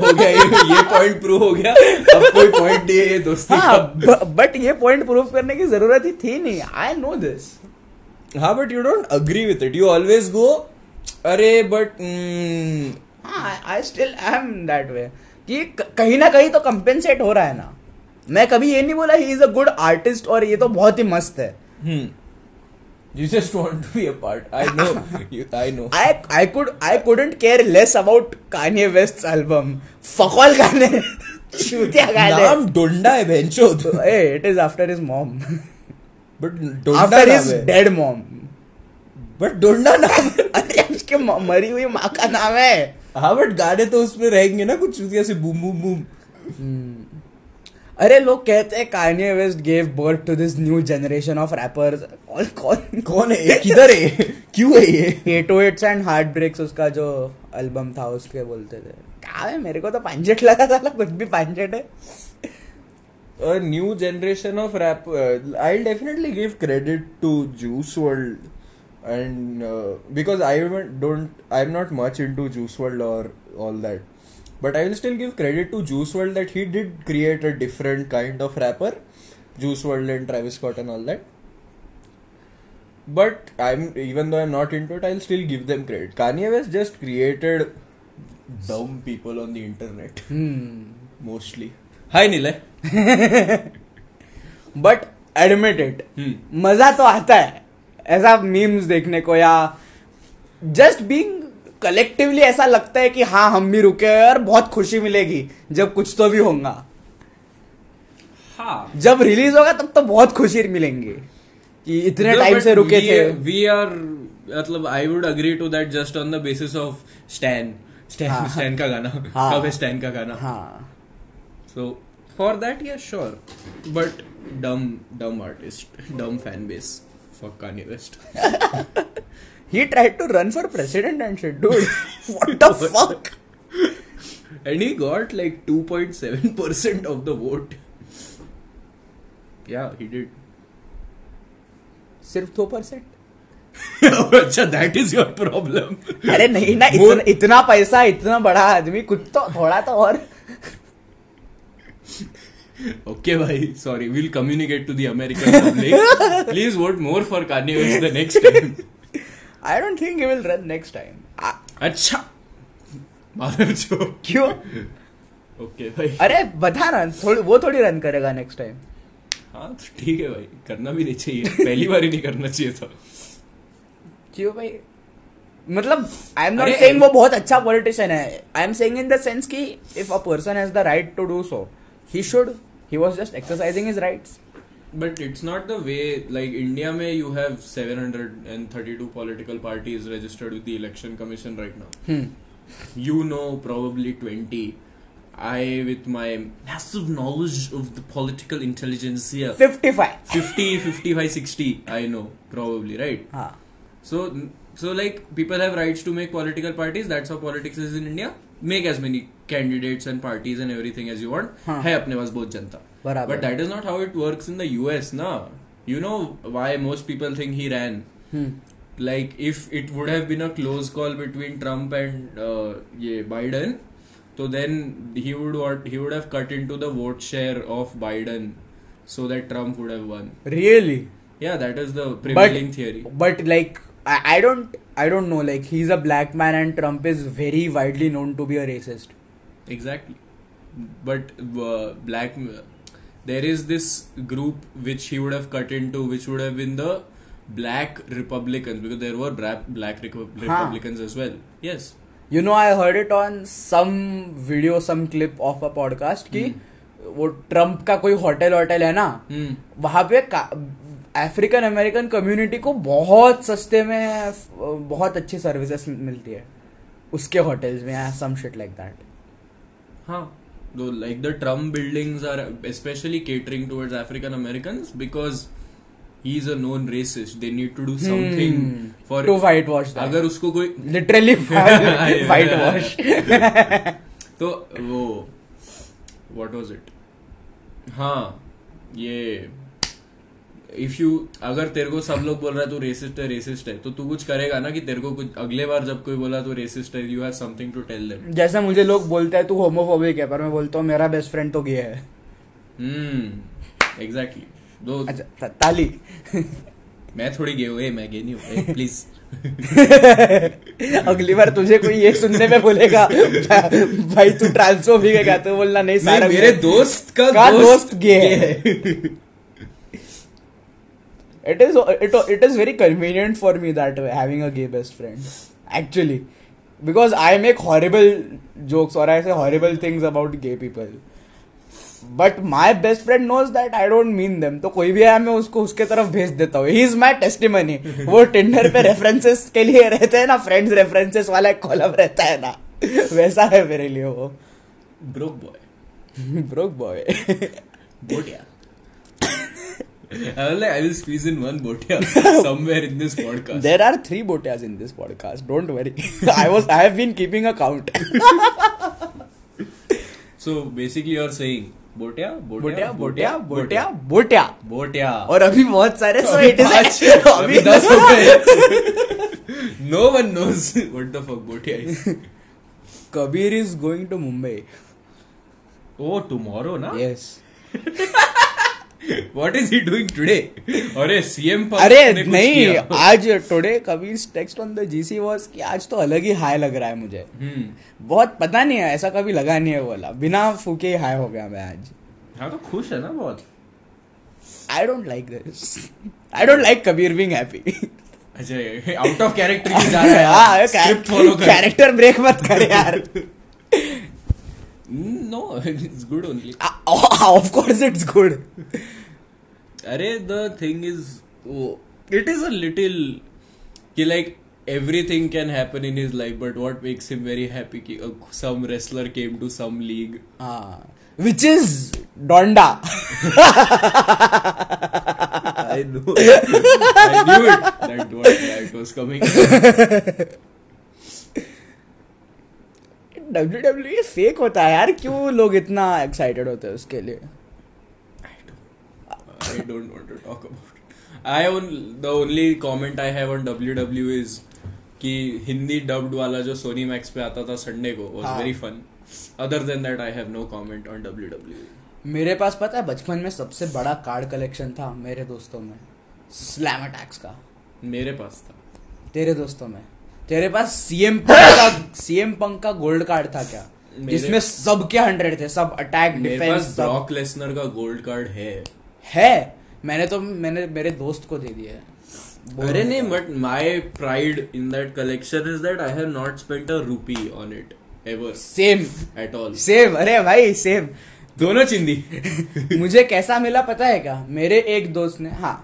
हो गया ये ये पॉइंट प्रूव हो गया। अब कोई पॉइंट नहीं है ये दोस्ती हाँ का बट ये पॉइंट प्रूव करने की ज़रूरत ही थी नहीं। आई नो दिस हाँ but you don't agree with it you always go अरे but I still I am that way कि कहीं ना कहीं तो कंपेंसेट हो रहा है ना। मैं कभी ये नहीं बोला he is a good artist और ये तो बहुत ही मस्त है You just want to be a part. I know. You, I know. I I could I couldn't care less about Kanye West's album. Fuck all गाने चूतिया गाने नाम डोंडा है बेंचो Hey, it is after his mom. But Donda after his है dead mom. But Donda नाम अरे उसके मरी हुई माँ का नाम है हाँ बट गाने तो उसमें रहेंगे ना कुछ चूतिया से बूम बूम बूम अरे लोग कहते हैं Kanye West gave birth to this new generation of rappers कौन कौन कौन है ये किधर है क्यों है ये eight oh eights and heartbreaks उसका जो एल्बम था उसके बोलते थे क्या है मेरे को तो पांचट लगा था कुछ भी पांचट है a new generation of rap uh, i'll definitely give credit to juice world and uh, because i don't i'm not much into juice world or all that but i will still give credit to juice world that he did create a different kind of rapper juice world and travis scott and all that but i'm even though i'm not into it i'll still give them credit kanye west just created dumb people on the internet हम्म mostly hi nilay but admit it हम्म मज़ा तो आता है ऐसा memes देखने को या just being collectively ऐसा लगता है कि हाँ हम भी रुके हैं और बहुत खुशी मिलेगी जब कुछ तो भी होगा। हाँ। जब रिलीज़ होगा तब तो बहुत खुशी मिलेंगे कि इतने टाइम से रुके थे। वी आर मतलब I would agree to that just on the basis of Stan Stan. Stan का गाना। हाँ। कब है स्टैन का गाना? हाँ। सो फॉर दैट या sure but dumb dumb artist dumb fan base for Kanye West he tried to run for president and shit, dude. what the fuck? And he got like 2.7% of the vote. Yeah, he did. सिर्फ़ दो percent अच्छा that is your problem अरे नहीं ना इतन, इतना पैसा इतना बड़ा आदमी कुछ तो थोड़ा तो और ओके भाई sorry will communicate to the American please vote more for carnival the next time I don't think he will run next time अच्छा। माधव जो। क्यों? ओके भाई। अरे बता ना थोड़ी वो थोड़ी रन करेगा नेक्स्ट टाइम हाँ तो ठीक है भाई करना भी नहीं चाहिए। पहली बार ही नहीं करना चाहिए था। क्यों भाई? मतलब आई एम नॉट सेइंग वो बहुत अच्छा पॉलिटिशियन है। I am saying in the sense कि if a person has the right to do so he should he was just exercising his rights but it's not the way like India may you have 732 political parties registered with the election commission right now. Hmm. You know probably 20. I with my massive knowledge of the political intelligence here. 55. 50, 55, 60 I know probably, right? Huh. So so like people have rights to make political parties. That's how politics is in India. Make as many candidates and parties and everything as you want. Huh. hai apne paas bahut janta but that is not how it works in the US now. You know why most people think he ran. Hmm. Like if it would have been a close call between Trump and uh, yeah, Biden, so then he would he would have cut into the vote share of Biden, so that Trump would have won. Really? Yeah, that is the prevailing theory. But like I, I don't I don't know. Like he's a black man and Trump is very widely known to be a racist. Exactly, but uh, black there is this group which he would have cut into, which would have been the black Republicans because there were black Republicans as well. Yes. you know I heard it on some video some clip of a podcast कि वो Trump का कोई hotel hotel है ना Hmm. वहाँ पे African American community को बहुत सस्ते में अ, बहुत अच्छी सर्विसेज़ मिलती है उसके होटल्स में some shit like that Huh. Though, like the Trump buildings are especially catering towards African Americans because he's a known racist. They need to do something for to whitewash अगर उसको कोई literally white wash तो वो what was it हाँ ये if you अगर तेरे को सब लोग बोल रहा है तू रेसिस्ट है रेसिस्ट है तो तू कुछ करेगा ना कि तेरे को कुछ अगले बार जब कोई बोला तू रेसिस्ट है you have something to tell them जैसे मुझे लोग बोलते हैं तू होमोफोबिक है पर मैं बोलता हूँ मेरा बेस्ट फ्रेंड तो गे है। हम्म एग्जैक्टली दो अच्छा ताली। मैं थोड़ी गे हुए मैं गे नहीं हुए प्लीज़ अगली बार तुझे कोई ये सुनने में बोलेगा भाई तू ट्रांसफोबिक है क्या तो बोलना नहीं सारा मेरे दोस्त का, का दोस्त दोस्त गे है। It is it, it is very convenient for me that way having a gay best friend actually because i make horrible jokes or i say horrible things about gay people but my best friend knows that I don't mean them तो कोई भी आया मैं उसको उसके तरफ़ भेज देता हूँ ही इज़ माई टेस्टिमनी वो टिंडर पे रेफरेंसेस के लिए रहते हैं ना फ्रेंड्स रेफरेंसेस वाला एक कॉलम रहता है ना वैसा है मेरे लिए वो ब्रोक बॉय ब्रोक बॉय बोटिया I will like I will squeeze in one botia somewhere in this podcast. There are three botias in this podcast. Don't worry. I was I have been keeping a count. So basically, you're saying botia, बोटिया botia, बोटिया बोटिया बोटिया botia. और अभी बहुत सारे तो so अभी it is पाँच, अभी अभी दस हो गए. No one knows what the fuck botia is. Kabir is going to Mumbai. Oh, tomorrow, na? Yes. What is he doing today? अरे CM पद अरे नहीं आज today Kabir text on the GC was कि आज तो अलग ही हाई लग रहा है मुझे। हम्म. बहुत पता नहीं है ऐसा कभी लगा नहीं है बोला बिना फूके ही हाई हो गया मैं आज। हाँ तो खुश है ना बहुत. I don't like this I don't like Kabir being happy अच्छा आउट ऑफ़ कैरेक्टर की जा रहा है स्क्रिप्ट कैरेक्टर ब्रेक मत कर यार। Mm, no, it's good only. Ah, oh, of course, it's good. Array, the thing is, oh, it is a little. He like everything can happen in his life, but what makes him very happy? Ki, uh, some wrestler came to some league. Ah, which is Donda. I knew. I knew it. That was coming. W W fake होता है यार क्यों लोग इतना excited होते हैं उसके लिए I don't want to talk about it. I on the only comment I have on WWE is कि हिंदी डब्ड वाला जो सोनी मैक्स पे आता था संडे को was हाँ. very fun. Other than that, I have no comment on WWE. मेरे पास पता है बचपन में सबसे बड़ा कार्ड कलेक्शन था मेरे दोस्तों में स्लैम अटैक्स का मेरे पास था तेरे दोस्तों में तेरे पास सीएम का सीएम पंक का गोल्ड कार्ड था क्या? जिसमें सबके हंड्रेड थे सब अटैक डिफेंस ब्रॉक लेसनर का गोल्ड कार्ड है। है? मैंने तो मैंने मेरे दोस्त को दे दिया है। अरे नहीं but my pride in that collection is that I have not spent a rupee on it ever same at all same अरे भाई सेम दोनों चिंदी। मुझे कैसा मिला पता है क्या? मेरे एक दोस्त ने हाँ।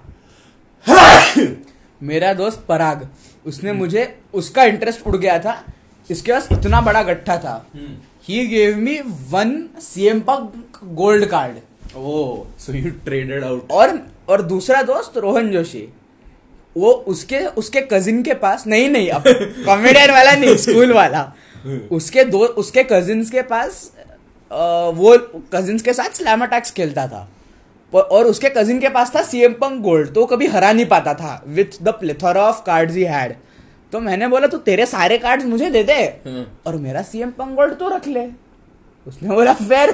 मेरा दोस्त पराग। उसने मुझे उसका इंटरेस्ट उड़ गया था। इसके पास इतना बड़ा गट्ठा था। He gave me one CM punk gold card Oh, so you traded out. और और दूसरा दोस्त रोहन जोशी। वो उसके उसके कजिन के पास नहीं नहीं अब कॉमेडियन वाला नहीं स्कूल वाला। उसके दो उसके कजिन्स के पास अ, वो कजिन्स के साथ स्लैम अटैक्स खेलता था। और उसके कजिन के पास था सीएम पंक गोल्ड तो कभी हरा नहीं पाता था with the plethora of cards he had तो मैंने बोला तू तेरे सारे कार्ड्स मुझे दे दे हाँ। और मेरा सीएम पंक गोल्ड तो रख ले. उसने बोला फिर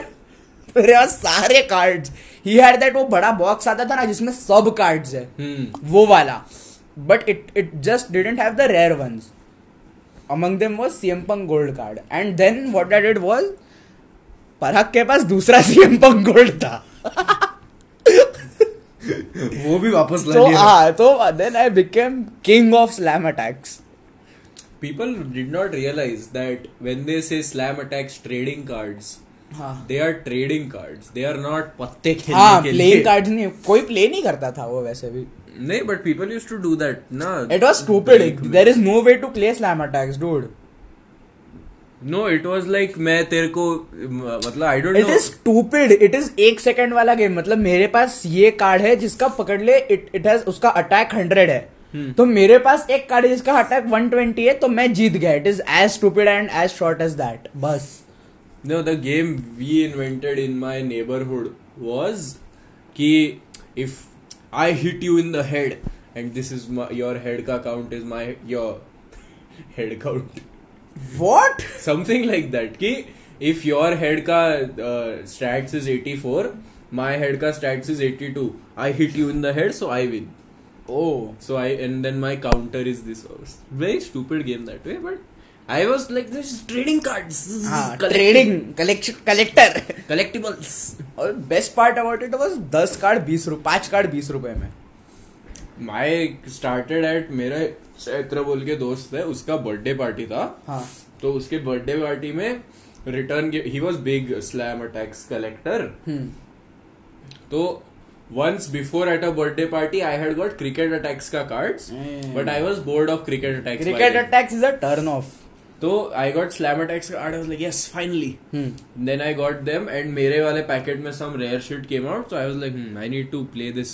मेरे पास सारे कार्ड्स ही हैड दैट वो बड़ा बॉक्स आता था ना जिसमें सब कार्ड्स है। Hmm. वो वाला। But it it just didn't have the rare ones among them was CM punk gold card and then what I did was Parag के पास दूसरा सीएम पंक गोल्ड था। वो भी वापस तो हाँ तो then I became king of slam attacks people did not realise that when they say slam attacks trading cards they are trading cards they are not पत्ते खेलने के लिए। कार्ड नहीं कोई प्ले नहीं करता था वो वैसे भी। नहीं but people use to do that ना। It was stupid there is no way to play slam attacks dude no it was like मैं तेरे को मतलब I don't it know is stupid it is एक सेकंड वाला game मतलब मेरे पास ये कार्ड है जिसका पकड़ ले इट इट हैज़ उसका अटैक हंड्रेड है तो मेरे पास एक कार्ड है जिसका अटैक 120 है तो मैं जीत गया it is as stupid and as short as that बस No, the game we invented in my neighborhood was कि if I hit you in the head and this is my, your head ka count is my your head count what something like that कि if your head ka uh, stats is 84 my head ka stats is 82 I hit you in the head so I win oh so I and then my counter is this very stupid game that way but I was like this is trading cards This is हाँ collecting- trading collection collector collectibles और best part about it was दस card बीस रुपए पाँच card बीस रुपए में माई started at मेरा चैत्र बोल के दोस्त है उसका बर्थडे पार्टी था। हाँ। तो उसके बर्थडे पार्टी में return he was big slam attacks collector तो once before at a birthday party I had got cricket attacks का cards. But I was bored of cricket attacks cricket attacks is a turn off तो I got slam attacks card I was like yes finally then I got them and मेरे वाले packet में some rare shit came out so I was like I need to play this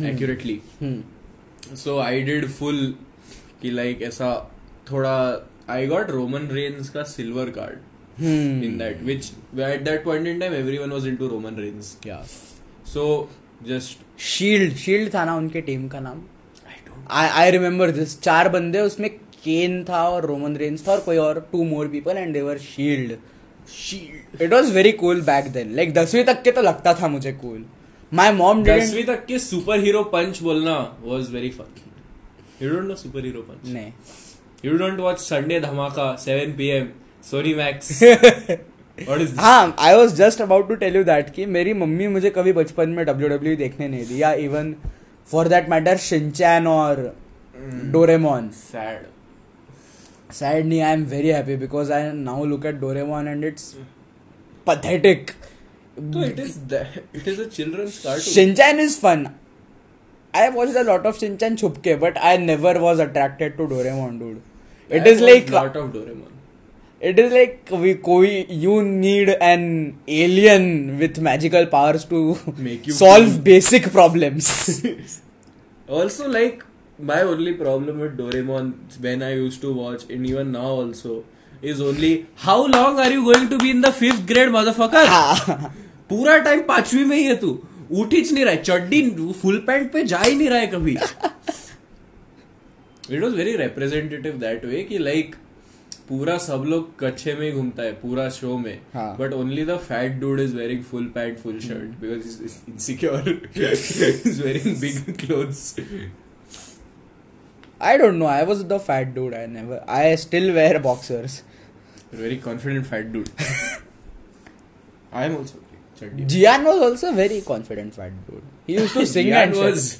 accurately so I did full कि like ऐसा थोड़ा I got Roman Reigns का silver card in that which at that point in time everyone was into Roman Reigns क्या so just shield shield था ना उनके team का नाम। आई आई रिमेम्बर दिस चार बंदे उसमें केन था और रोमन रेन्स था और कोई और two more people and they were shield shield it was very cool back then like दसवीं तक के तो लगता था मुझे कूल माय मॉम दसवीं तक के सुपर हीरो पंच बोलना was very fun you don't know super hero punch नहीं। You don't watch Sunday Dhamaka seven PM Sony Soni मैक्स What is this? हाँ I was just about to tell you that कि मेरी मम्मी मुझे कभी बचपन में डब्ल्यू डब्ल्यू देखने नहीं दी या even for that matter Shinchan और डोरेमोन सैड सैड नहीं I am very happy because I now look at Doraemon and it's pathetic. So it is that, it is a children's cartoon. Shinchan is fun. I watched a lot of Shinchan chupke, but I never was attracted to Doraemon, dude. It I is like lot of Doraemon. it is like we koi you need an alien with magical powers to Make you solve feel- basic problems. Also, like my only problem with Doraemon when I used to watch, and even now also, is only how long are you going to be in the fifth grade, motherfucker? पूरा time पांचवी में ही है तू उठ ही नहीं रहा है चड्डी फुल पैंट पे जा ही नहीं रहा है कभी it was very representative that way कि लाइक पूरा सब लोग कच्छे में ही घूमता है पूरा शो में। But only the fat dude is wearing full pant full shirt because insecure is wearing big clothes I don't know. I was the fat dude. I never. I still wear boxers. Very confident fat dude. I am also. Gian was also very confident fat dude. He used to sing Gian and was.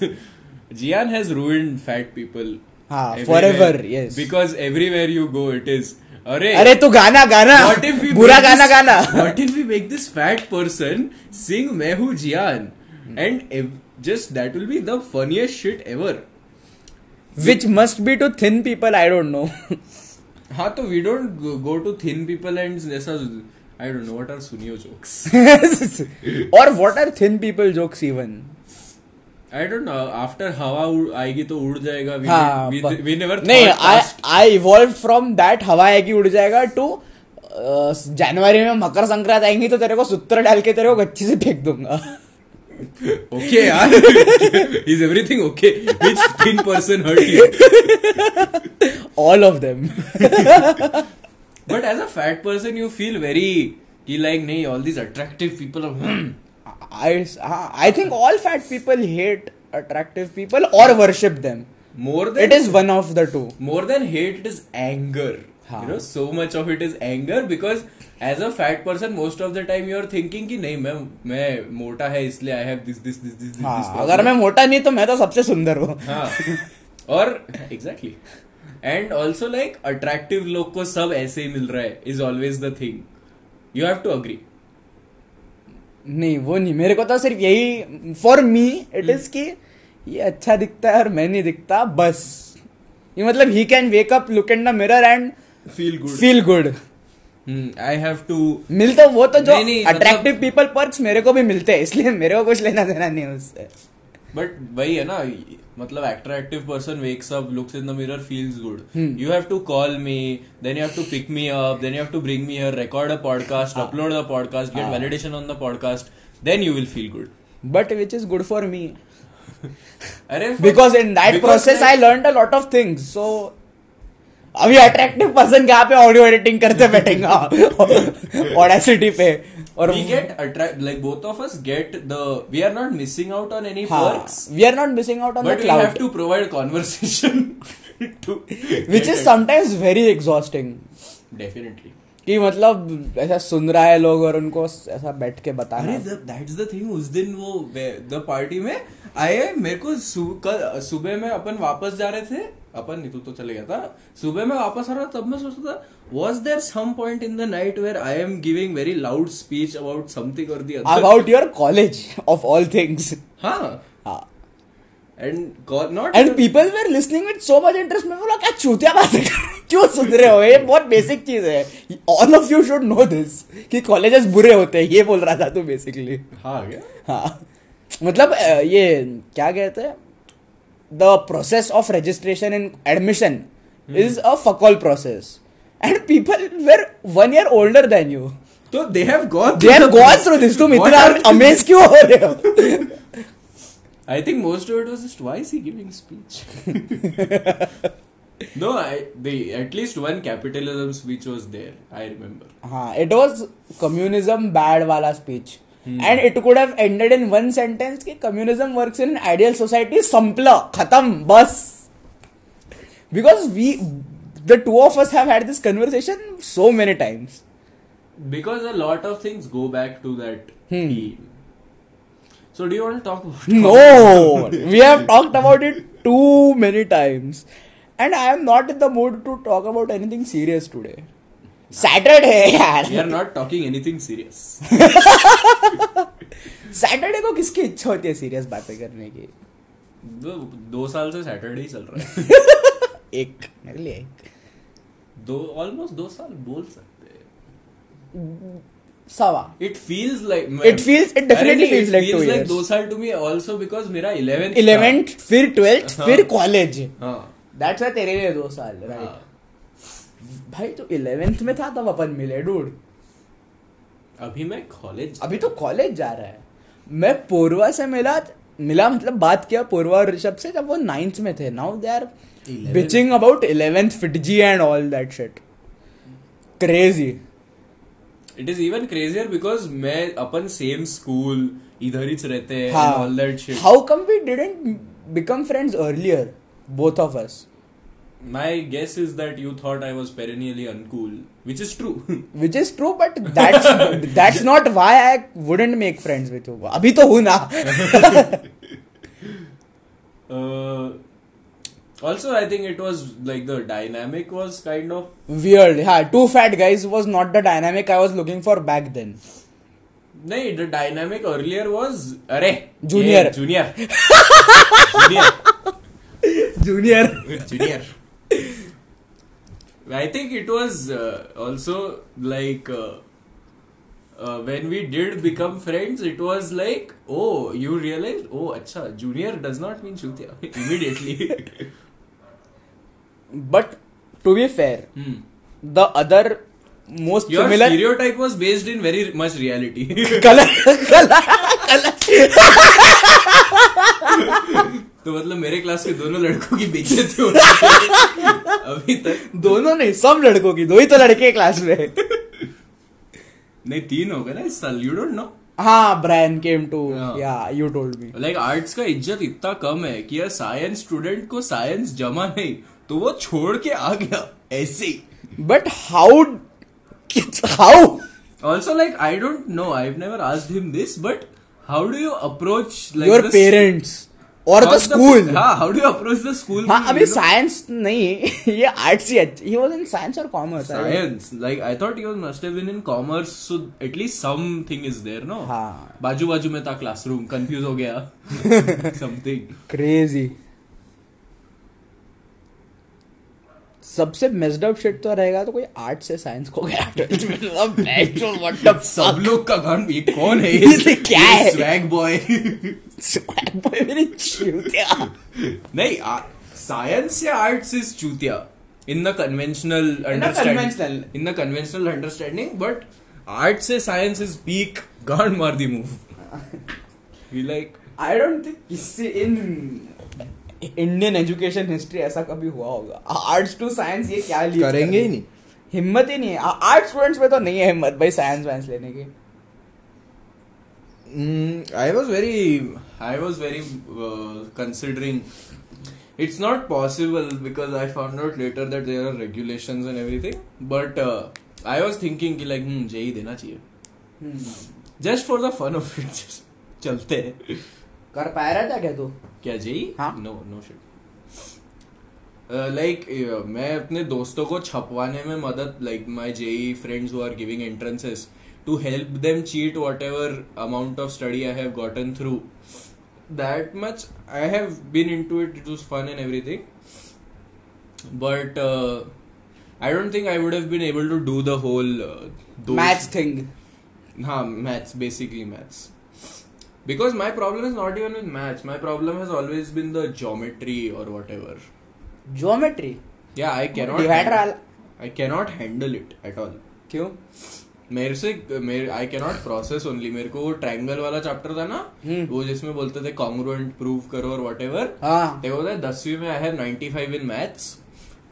Gian has ruined fat people. हाँ, forever, yes. Because everywhere you go, it is. Arey, अरे तू गाना गाना what if we बुरा गाना गाना What if we make this fat person sing "मैं हूँ Jian" and ev- just that will be the funniest shit ever. which must be to thin people I don't know हाँ तो we don't go, go to thin people and ऐसा I don't know what are Sunio jokes. or what are thin people jokes even I don't know. After हवा आएगी तो उड़ जाएगा. We, हाँ we, but- we never नहीं I I evolved from that हवा आएगी उड़ जाएगा to uh, जनवरी में मकर संक्रांत आएँगी तो तेरे को सूत्र डाल के तेरे को गच्ची से फेंक दूँगा Okay, यार. Is everything okay? Which thin person hurt you? all of them but as a fat person you feel very कि लाइक नहीं all this attractive people I think all fat people hate attractive people और worship them more than it is one of the two more than hate it is anger you know so much of it is anger because as a fat person most of the time you are thinking कि नहीं मैं मैं मोटा है इसलिए I have this this this this अगर मैं मोटा नहीं तो मैं तो सबसे सुंदर हूँ और exactly. And also like attractive लोग को सब ऐसे ही मिल रहा है is always the thing you have to agree नहीं वो नहीं. मेरे को तो सिर्फ़ यही फॉर मी इट इज़ कि ये अच्छा दिखता है और मैं नहीं दिखता बस. ये मतलब he can wake up look in the mirror and feel good feel good I have to मिल तो वो तो जो अट्रैक्टिव पीपल पर्क्स मेरे को भी मिलते हैं इसलिए मेरे को कुछ लेना देना नहीं उससे. बट वही है ना मतलब attractive person wakes up looks in the mirror feels good. You have to call me then you have to pick me up then you have to bring me here record a podcast upload the podcast get. Validation on the podcast then you will feel good but which is good for me अरे because in that process I learn a lot of things so अभी attractive person कहाँ पे audio editing करते बैठेंगे। Audacity पे। और we get attract like both of us get the we are not missing out on any works we are not missing out on the cloud but have to provide conversation to which is sometimes very exhausting definitely कि मतलब ऐसा सुन रहा है लोग और उनको ऐसा बैठ के बता रहे दैट इज़ द थिंग उस दिन वो द पार्टी में आए मेरे को सुबह में अपन वापस जा रहे थे अपन नहीं तू चले गया था। सुबह में वापस आ रहा तब मैं सोचता था there some point in the night where I am giving very loud speech about something or the other? About your college of all things. हाँ। and God, not and people were listening with so much interest मैं बोला क्या चूतिया बातें क्यों सुन रहे हो? ये बहुत बेसिक चीज़ है। All of you should know this कि कॉलेजेस बुरे होते हैं ये बोल रहा था तू बेसिकली हाँ क्या? हाँ। मतलब ये क्या कहते हैं? The process of registration in admission is a fuckall process and people were one year older than you तो they have gone they have gone through this तुम What इतना are- अमेज क्यों हो रहे हो I think most of it was just why is he giving speech? no, I the at least one capitalism speech was there. I remember. हाँ it was communism bad वाला speech And it could have ended in one sentence कि communism works in ideal society संपला खत्म बस because we the two of us have had this conversation so many times Because a lot of things go back to that Hmm. theme. So do you want to talk about No, we have talked about it too many times, and I am not in the mood to talk about anything serious today. Saturday, We यार. are not talking anything serious. Saturday को किसकी इच्छा होती है serious बातें करने की दो, दो साल से सैटरडे ही चल रहा है एक मेरे लिए एक दो ऑलमोस्ट दो साल बोल सकते हैं सवा it feels like It feels- it definitely feels like two years. दो साल टू मी ऑल्सो बिकॉज़ मेरा इलेवेंथ इलेवेंथ फिर ट्वेल्थ हाँ। फिर कॉलेज हाँ दैट्स वाई तेरे लिए दो साल राइट हाँ। भाई तो इलेवेंथ में था तब अपन मिले डूड अभी मैं कॉलेज अभी तो कॉलेज जा रहा है। मैं पूर्वा से मिला मिला मतलब बात किया पूर्वा और ऋषभ से जब वो नाइन्थ में थे। Now they are bitching about eleventh FIITJEE and all that shit crazy it is even crazier because मैं अपन सेम स्कूल इधर ही रहते हैं all that shit how come we didn't become friends earlier both of us my guess is that you thought I was perennially uncool, which is true. which is true but that's that's not why i wouldn't make friends with you अभी तो हूं ना uh, also, I think it was like the dynamic was kind of weird yeah two fat guys was not the dynamic i was looking for back then no. The dynamic earlier was अरे Junior. ये junior, junior, junior junior. I think it was uh, also like uh, uh, when we did become friends, it was like, oh, you realized, oh, acha, junior does not mean chutia immediately. but to be fair hmm. the other most Your similar stereotype was based in very much reality. color, color color तो मतलब मेरे class के दोनों लड़कों की बेइज्जती हो रही है अभी तक। दोनों नहीं सब लड़कों की दो ही तो लड़के क्लास में। नहीं तीन हो गए ना इस साल यू डोंट नो हाँ ब्रायन केम टू. या you told me like arts का इज़्ज़त इतना कम है कि यार साइंस स्टूडेंट को साइंस जमा नहीं तो वो छोड़ के आ गया ऐसे ही। But how how also like I don't know I never asked him this but how do you approach like your parents और द स्कूल हाँ how do approach the school हाँ अभी साइंस नहीं ये आर्ट्स ही ही वाज इन साइंस और commerce science like I thought he was must have been in commerce so at least something is there no हाँ. बाजू बाजू में था क्लासरूम कंफ्यूज हो गया. समथिंग क्रेजी सबसे मेस्ड अप शिट तो रहेगा तो कोई आर्ट से साइंस को गया 12th में मतलब सब लोग का गान ये कौन है? ये क्या है? स्वैग बॉय Swag boy मेरी चूतिया। नहीं साइंस या आर्ट्स इज़ चूतिया। In the conventional understanding in the conventional understanding but art से साइंस इज़ पीक गांड मार दी move we like I don't think किसी इन इंडियन एजुकेशन हिस्ट्री ऐसा कभी हुआ होगा। आर्ट्स टू साइंस ये क्या करेंगे, करेंगे ही नहीं। हिम्मत ही नहीं है। आर्ट स्टूडेंट्स में तो नहीं है हिम्मत भाई साइंस वाइंस लेने की। I was very I was very considering it's not possible because I found out later that there are regulation and everything but I was thinking like जय ही देना चाहिए। Just for the fun of it चलते हैं। कर पाया रहा था क्या तू क्या JEE? हाँ. No no shit. लाइक मैं अपने दोस्तों को छपवाने में मदद like my JEE friends who are giving entrances to help them cheat whatever amount of study I have gotten through that much I have been into it it was fun and everything but I don't think I would have been able to do the whole maths thing हाँ maths basically maths because my problem is not even with maths. My problem has always been the geometry or whatever. Geometry yeah i cannot वाला i cannot handle it at all. क्यों? मेरे से मेरे I cannot process only मेरे को वो triangle वाला chapter था ना हम्म। वो जिसमें बोलते थे कॉन्ग्रुएंट प्रूव करो और वट एवर हाँ। देखो दसवीं में आई हैव 95 इन मैथ्स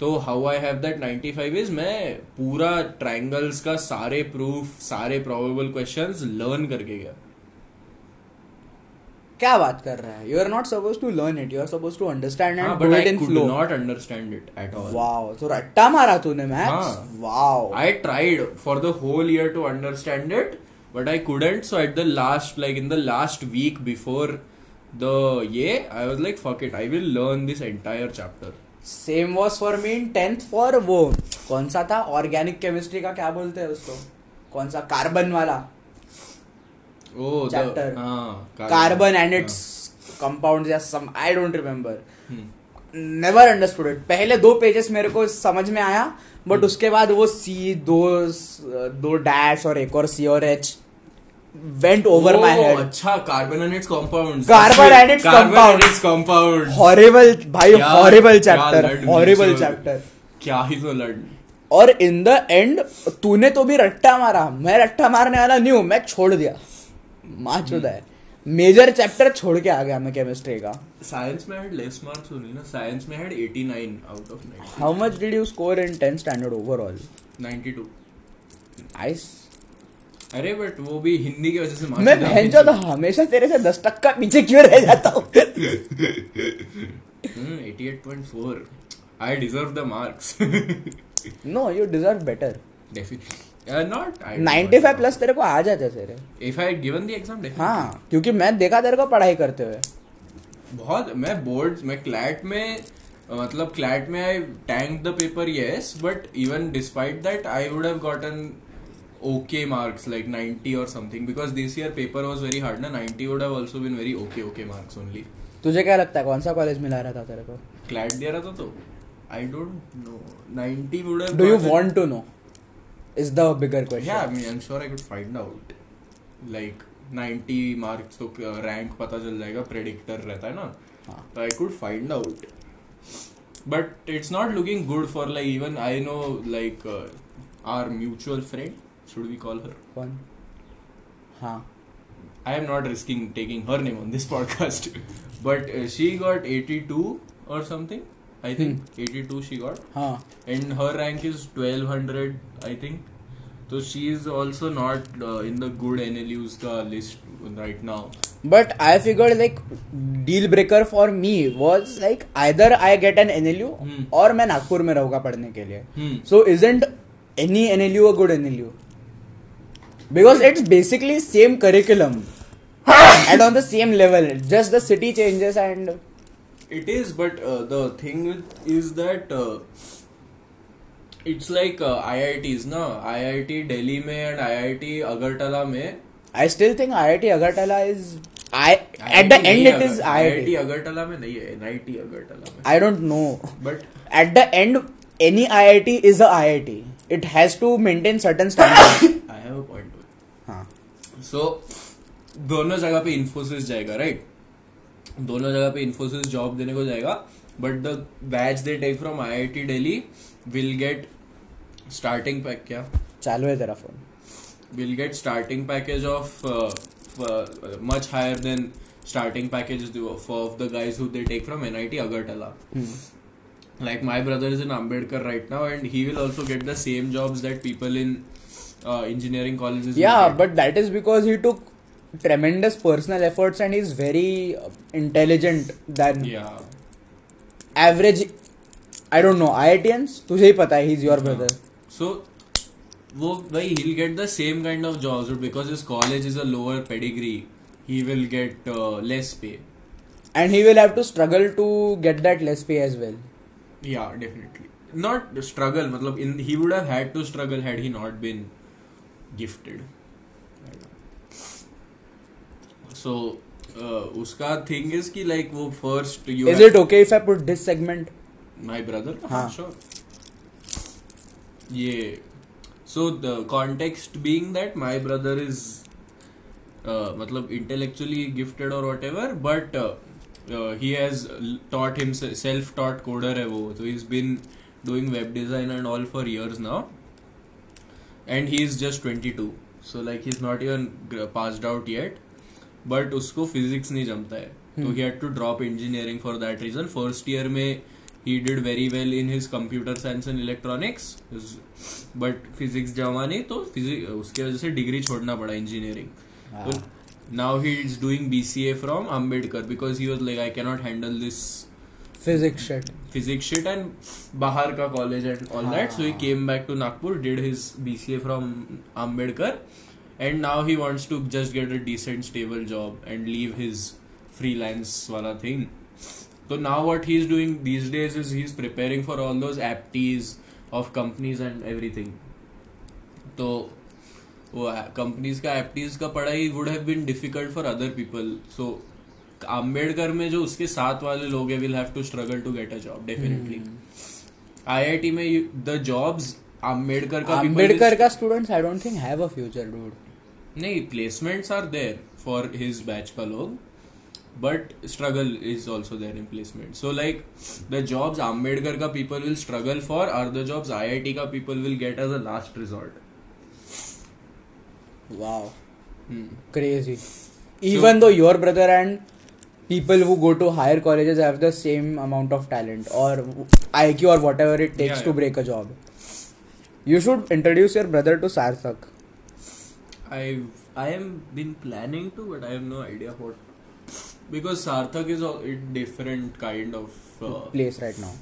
तो how I have that 95 is मैं पूरा ट्रायंगल्स का सारे प्रूफ सारे प्रोबेबल क्वेश्चंस लर्न करके गया। क्या बात कर रहा है? You are not suppose to learn it you are suppose to understand and but I not understand it at all wow तो रट्टा मारा तूने maths wow I tried for the whole year to understand it but I couldn't so at the last like in the last week before the ये I was like fuck it I will learn this entire chapter same was for me in 10th for वो कौन सा था? Organic chemistry का क्या बोलते हैं उसको? कौन सा? कार्बन वाला. Oh, Chapter. the हाँ, कार्बन एंड. इट्स कंपाउंड या some I don't remember Hmm. Never understood it पहले दो पेजेस मेरे को समझ में आया बट hmm. उसके बाद वो सी दो दो डैश और एक और सी और H went over Oh, head अच्छा carbon and its compound its carbon. And its compound horrible भाई हॉरिबल चैप्टर हॉरिबल चैप्टर क्या ही तो लड़ और इन द एंड तूने तो भी रट्टा मारा मैं रट्टा मारने वाला नहीं हूँ मैं छोड़ दिया माँ चुदा है मेजर चैप्टर छोड़ के आ गया मैं केमिस्ट्री का। साइंस में हैड लेस मार्क्स ओनली ना। साइंस में had 89 out of 90 how much did you score in tenth standard overall 92 nice अरे बट वो भी हिंदी की वजह से marks मैं भैंचो तो हमेशा तेरे से दस टक्का पीछे क्यों रह जाता हूँ? हम्म 88.4 I deserve the marks. No you deserve better Definitely. Uh, not. I 95 plus तेरे को आ जाते तेरे। If I had given the exam, definitely. हाँ क्योंकि मैं देखा तेरे को पढ़ाई करते हुए। बहुत मैं बोर्ड मैं क्लैट में मतलब क्लैट में I tanked the paper yes but even despite that I would have gotten okay marks like 90 और something because this year paper was very hard ना 90 would have also been very okay okay marks only तुझे क्या लगता है कौन सा college मिला रहा था तेरे को? क्लैट दे रहा था तो I don't know 90 would have do you want to know is the bigger Yeah, I mean, I'm sure I could find out. Like 90 marks तो रैंक पता चल जाएगा प्रेडिक्टर रहता है ना हाँ. तो I could find out but it's not looking good for like even I know like our mutual friend should we call her कौन हाँ I am not risking taking her name on this podcast, but uh, she got 82 or something. I think eighty two she got and her rank is twelve hundred I think तो she is also not in the good N L Us का list right now but I figured like deal breaker for me was like either I get N N L U और मैं नागपुर में रहूँगा पढ़ने के लिए. So is ant any N L U a good N L U because it's basically same curriculum and on the same level just the city changes and It is, but uh, the thing with, is that uh, it's like uh, IITs na IIT Delhi में and IIT Agartala में I still think IIT Agartala is I at the IIT end नहीं it is अगर- IIT IIT. Agartala में नहीं है NIT Agartala में I don't know. but At the end, any IIT is a IIT. It has to maintain certain standards. I have a point. हाँ सो दोनों जगह पे इन्फोसिस जाएगा राइट दोनों जगह पे इन्फोसिस जॉब देने को जाएगा but the batch they take from I I T Delhi will get starting pack क्या चालू है तेरा phone will get starting package of much higher than starting package of the guys who they take from N I T Agartala like my brother is in Ambedkar right now and he will also get the same job that people in engineering college या but that is because he took tremendous personal efforts and he's very uh, intelligent than yeah, average. I don't know IITians. तुझे ही पता है he's your brother. so वो भाई he'll get the same kind of jobs, but because his college is a lower pedigree, he will get uh, less pay. And he will have to struggle to get that less pay as well. Yeah, definitely. Not the struggle, मतलब in he would have had to struggle had he not been gifted. So uh, उसका thing is कि like वो first you Is have- it okay if I put this segment? my brother? हाँ. sure. Yeah. So the context being that my brother is uh, मतलब intellectually gifted or whatever, but uh, uh, he has taught himself self-taught coder है वो so he's been doing web design and all for years now and he is just 22 so like he's not even gr- passed out yet but उसको physics नहीं जमता है। तो he had to drop engineering for that reason first year में he did very well in his computer science and electronics but physics जमा नहीं तो उसके वजह से डिग्री छोड़ना पड़ा engineering now he is doing B C A from Ambedkar because he was like I cannot handle this physics physics shit and बाहर का college and all that so he. Came back to Nagpur did his B C A from Ambedkar and now he wants to just get a decent stable job and leave his freelance wala thing so now what he's doing these days is he's preparing for all those apts of companies and everything तो वो companies का एप्टीज का पढ़ाई would have been difficult for other people so Ambedkar में जो उसके साथ वाले लोग हैं will have to struggle to get a job definitely IIT में द जॉब्स अम्बेडकर का people Ambedkar will- का students I don't think have a future, dude. नहीं placements are there for his batch का लोग but struggle is also there in placement so like the jobs Ambedkar का people will struggle for are the jobs I I T का people will get as a last resort wow crazy even though your brother and people who go to higher college have the same amount of talent और I Q और whatever it takes to break a job you should introduce your brother to Sarthak I I am been planning to, but I have no idea what because Sarthak is a different kind of uh, Place right now.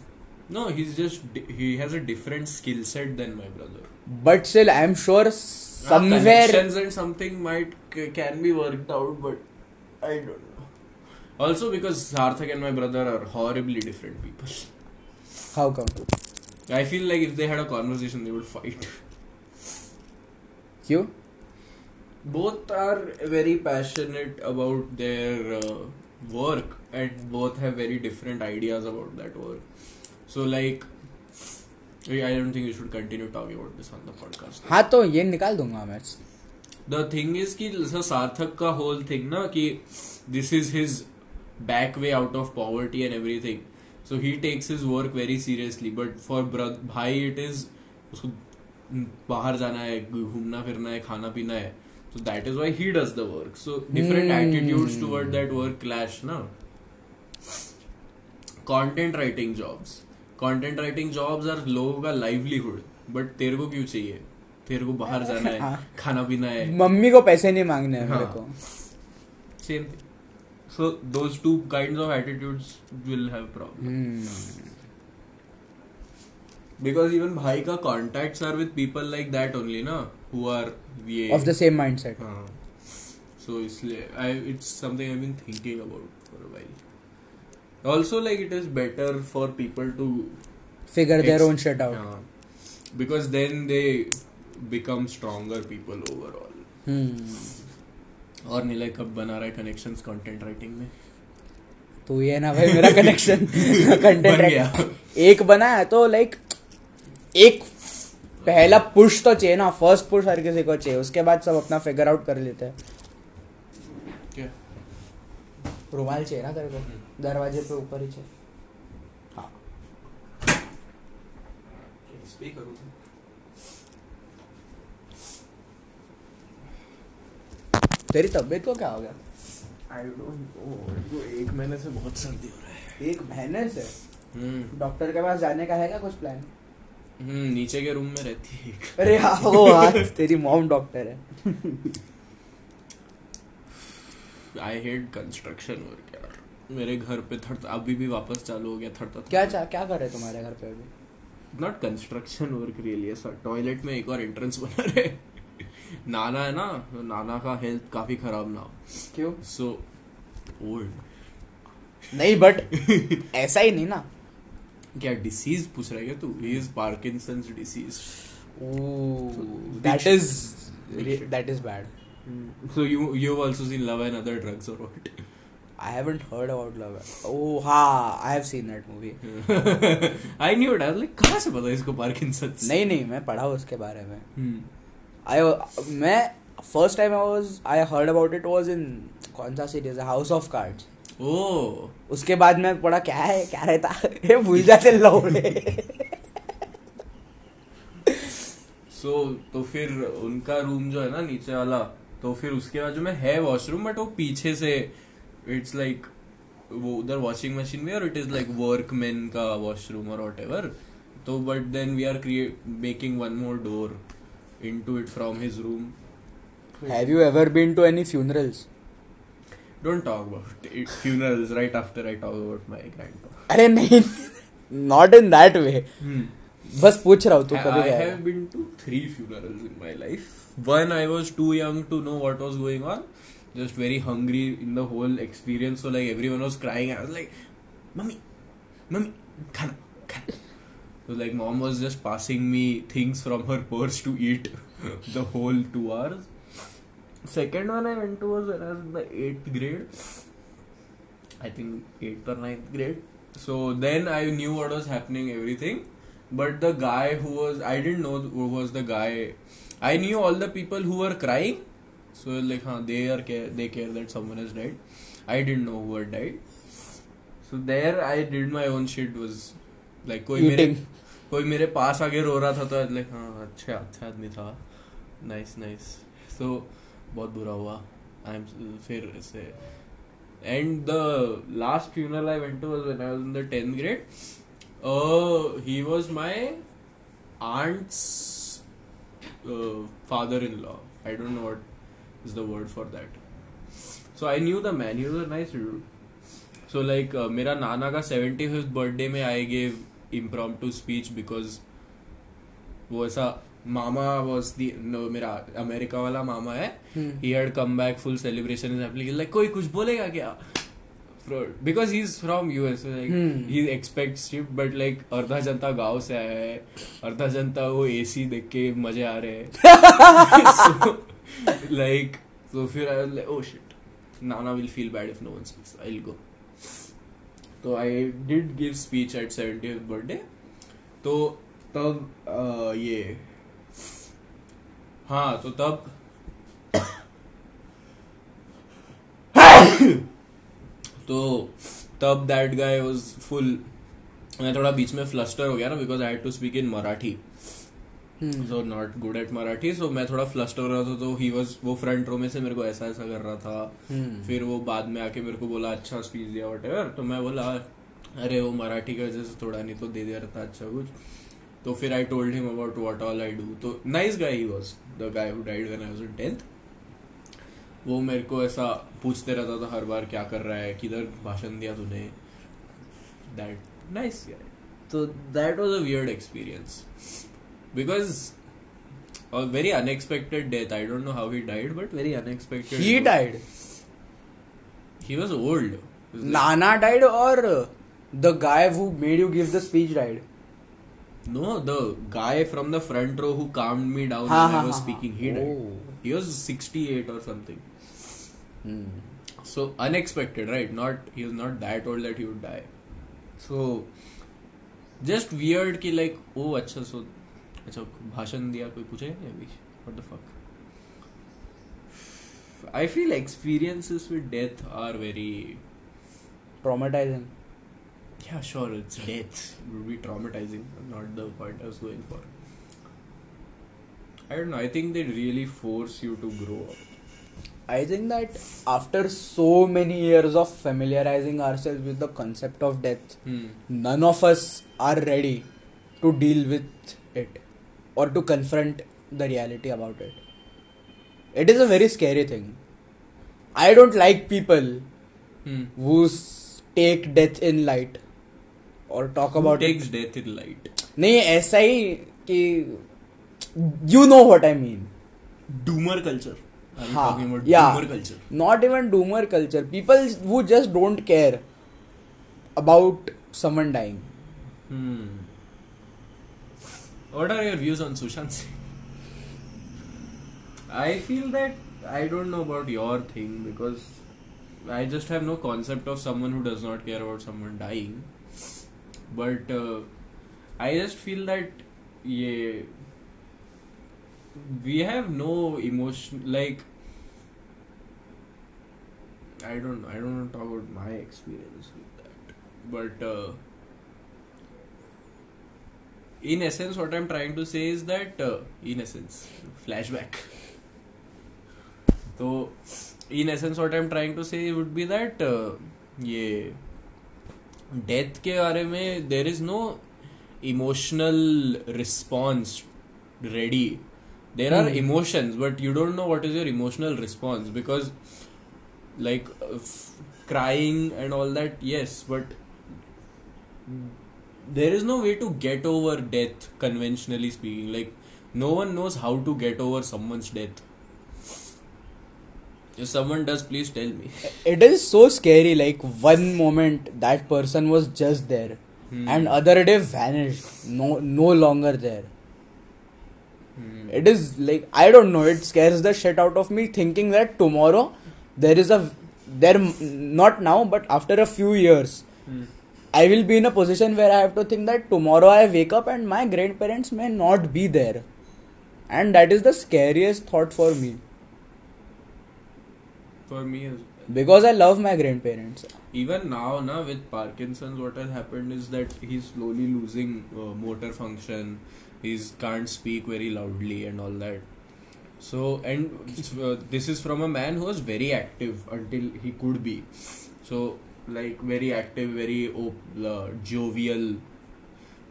No, he's just he has a different skill set than my brother. But still, I am sure Ah, somewhere. connections and something might c- can be worked out, but I don't know. Also, because Sarthak and my brother are horribly different people. How come? I feel like if they had a conversation, they would fight. You? Both are very passionate about their uh, work, and both have very different ideas about that work. So, like, I don't think we should continue talking about this on the podcast. हाँ तो ये निकाल दूँगा मैं the thing is कि सार्थक का whole thing ना कि this is his back way out of poverty and everything so he takes his work very seriously but for भाई इट इज़ उसको बाहर जाना है घूमना फिरना है खाना पीना है so that is why he does the work so different Hmm. attitudes toward that work clash na content writing jobs content writing jobs are लोगों का livelihood but तेरे को क्यों चाहिए तेरे को बाहर जाना है हाँ। खाना पीना है मम्मी को पैसे नहीं मांगने हैं मेरे हाँ। को same so those two kinds of attitudes will have problem Hmm. Because even भाई का contacts are with people like that only ना who are ये Of the same mindset. हाँ so इसलिए I it's something I've been thinking about for a while also like it is better for people to Figure their own shit out. हाँ, because then they become stronger people overall Hmm. और नीला कब बना रहा है connections content writing में तो ये ना भाई मेरा कनेक्शन कंटेंट बन एक बना है तो लाइक एक पहला पुश तो चाहिए ना फ़र्स्ट पुश हर किसी को चाहिए उसके बाद सब अपना फिगर आउट कर लेते हैं। क्या? रुमाल चाहिए ना तेरे को? दरवाजे पे ऊपर ही चाहिए। हाँ। तेरी तबीयत को क्या हो गया? आई डोंट नो एक महीने से बहुत सर्दी हो रहा है। एक महीने से? हम्म। डॉक्टर के पास जाने का है क्या कुछ प्लान हम्म, नीचे के रूम में रहती है अरे हाँ वो आज तेरी मॉम डॉक्टर है। आई हेट कंस्ट्रक्शन वर्क यार। मेरे घर पे थर्ड अभी भी वापस चालू हो गया थर्ड क्या चा, क्या कर रहे तुम्हारे घर पे अभी? नॉट कंस्ट्रक्शन वर्क रियली ऐसा टॉयलेट में एक और एंट्रेंस बना रहे नाना है ना नाना का हेल्थ काफ़ी खराब ना हो। क्यों? सो ओल्ड नहीं बट ऐसा ही नहीं ना। क्या डिसीज पूछ रहा है तो? Is Parkinson's disease that is that is bad so you you also seen love and other drugs और what I haven't heard about love oh हाँ I have seen that movie I knew it I like कहाँ से पता इसको Parkinson's नहीं नहीं मैं पढ़ा हूँ उसके बारे में। आई मैं first time I was I heard about it was in कौन सा series house of cards Oh, उसके बाद मैं पढ़ा क्या है क्या रहता? ये भूल जाते लौड़े so तो फिर उनका रूम जो है ना नीचे वाला तो फिर उसके बाद जो में है वॉशरूम बट वो पीछे से इट्स लाइक like, वो उधर वॉशिंग मशीन में और इट इज़ लाइक वर्कमैन का वॉशरूम और वॉट एवर तो but then we are create making one more door into it from his room have you ever been to any funerals don't talk about funerals right after I talk about my grandpa अरे नहीं not in that way बस पूछ रहा हूँ तू कभी I have been to three funerals in my life one I was too young to know what was going on just very hungry in the whole experience so like everyone was crying I was like mummy mummy खाना So like mom was just passing me things from her purse to eat the whole two hours. Second one I went to was when I was in the eighth grade. I think eighth or ninth grade. So then I knew what was happening, everything. But the guy who was, I didn't know who was the guy. I knew all the people who were crying. So like, huh, they are care, they care that someone has died. I didn't know who had died. So there I did my own shit. Was like कोई मेरे कोई मेरे पास आके रो रहा था तो like हाँ अच्छा अच्छा आदमी था नाइस नाइस तो बहुत बुरा हुआ। आई एम फिर से and the last funeral I went to when I was in the 10th grade he was my aunt's father in law I don't know what is the word for that so I knew the man he was a nice dude so like मेरा नाना का 75th birthday में I give impromptu speech because वो ऐसा मामा was the no मेरा America वाला मामा है। He had come back full celebration like कोई कुछ बोलेगा क्या? Because he is from you like he expect shift but like अर्धा जनता गाँव से आया है। अर्धा जनता वो ए सी देख के मज़े आ रहे हैं। लाइक तो फिर oh shit Nana will feel bad if no one speaks I will go तो I did give speech at seventy birthday तो तब ये हाँ तो तब तो तब दैट गाय वाज फुल मैं थोड़ा बीच में फ्लस्टर हो गया ना because I had to speak in Marathi. So not good at Marathi so मैं थोड़ा फ्लस्टर हो रहा था तो ही वाज वो फ्रंट रो में से मेरे को ऐसा ऐसा कर रहा था। Hmm. फिर वो बाद में आके मेरे को बोला अच्छा स्पीच दिया वट तो मैं बोला अरे वो मराठी की वजह से थोड़ा नहीं तो दे दिया रहता अच्छा कुछ। तो फिर I told him about what all I do तो nice guy he was the guy who died when I was in 10th वो मेरे को ऐसा पूछते रहता था हर बार क्या कर रहा है किधर भाषण दिया तूने दैट नाइस गाय तो that was a weird experience because a very unexpected death. I don't know how he died, but very unexpected. He death. died. He was old. He Nana died or the guy who made you give the speech died? no, the guy from the front row who calmed me down Ha, when ha, I was ha, speaking, ha. he died. Oh. He was 68 or something. Hmm. So unexpected, right? Not he was not that old that he would die. So just weird कि like oh अच्छा so अच्छा भाषण दिया कोई पूछे नहीं अभी what the fuck I feel experiences with death are very Traumatizing. yeah sure it's death it would be traumatizing not the point I was going for I don't know I think they really force you to grow up I think that after so many years of familiarizing ourselves with the concept of death, hmm. none of us are ready to deal with it or to confront the reality about it. It is a very scary thing. I don't like people Hmm. who take death in light or talk Who about takes it. death नहीं ऐसा ही कि you know what I mean. doomer culture are you हाँ, talking about yeah. doomer culture Not even doomer culture. People who just don't care about someone dying. Hmm. What are your views on Sushant Singh? I feel that I don't know about your thing because I just have no concept of someone who does not care about someone dying. But uh, I just feel that yeah, we have no emotion like I don't I don't want to talk about my experience with that, but. Uh, in essence what i'm trying to say is that uh, in essence flashback so in essence what i'm trying to say would be that ये death के बारे में there is no emotional response ready there are emotions but you don't know what is your emotional response because like crying and all that yes but there is no way to get over death conventionally speaking like no one knows how to get over someone's death if someone does please tell me It is so scary. Like one moment that person was just there, Hmm. and other day vanished. No, no longer there. Hmm. It is like I don't know. It scares the shit out of me thinking that tomorrow there is a there not now but after a few years Hmm. I will be in a position where I have to think that tomorrow I wake up and my grandparents may not be there, and that is the scariest thought for me for me as because I love my grandparents. even now na with parkinson's what has happened is that he's slowly losing uh, motor function. He's can't speak very loudly and all that. So and uh, this is from a man who was very active until he could be. So like very active very op- uh, jovial.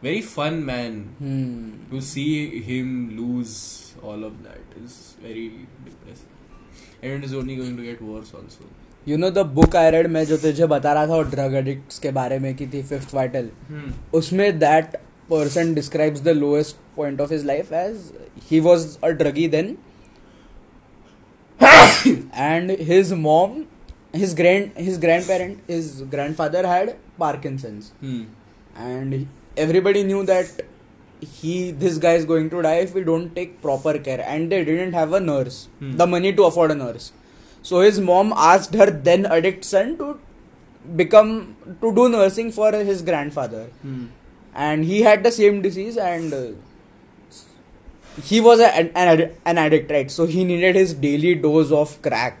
Very fun man. Hmm. to see him lose all of that is very depressing and it is only going to get worse also you know the book I read मैं जो तुझे बता रहा था वो drug addicts के बारे में की थी फिफ्थ वाइटल हम्म उसमें that person describes the lowest point of his life as he was a druggie then and his mom his grand his grandparent his grandfather had parkinson's hmm and everybody knew that he this guy is going to die if we don't take proper care and they didn't have a nurse hmm. the money to afford a nurse so his mom asked her then addict son to become to do nursing for his grandfather hmm. and he had the same disease and uh, he was a, an, an, an addict right so he needed his daily dose of crack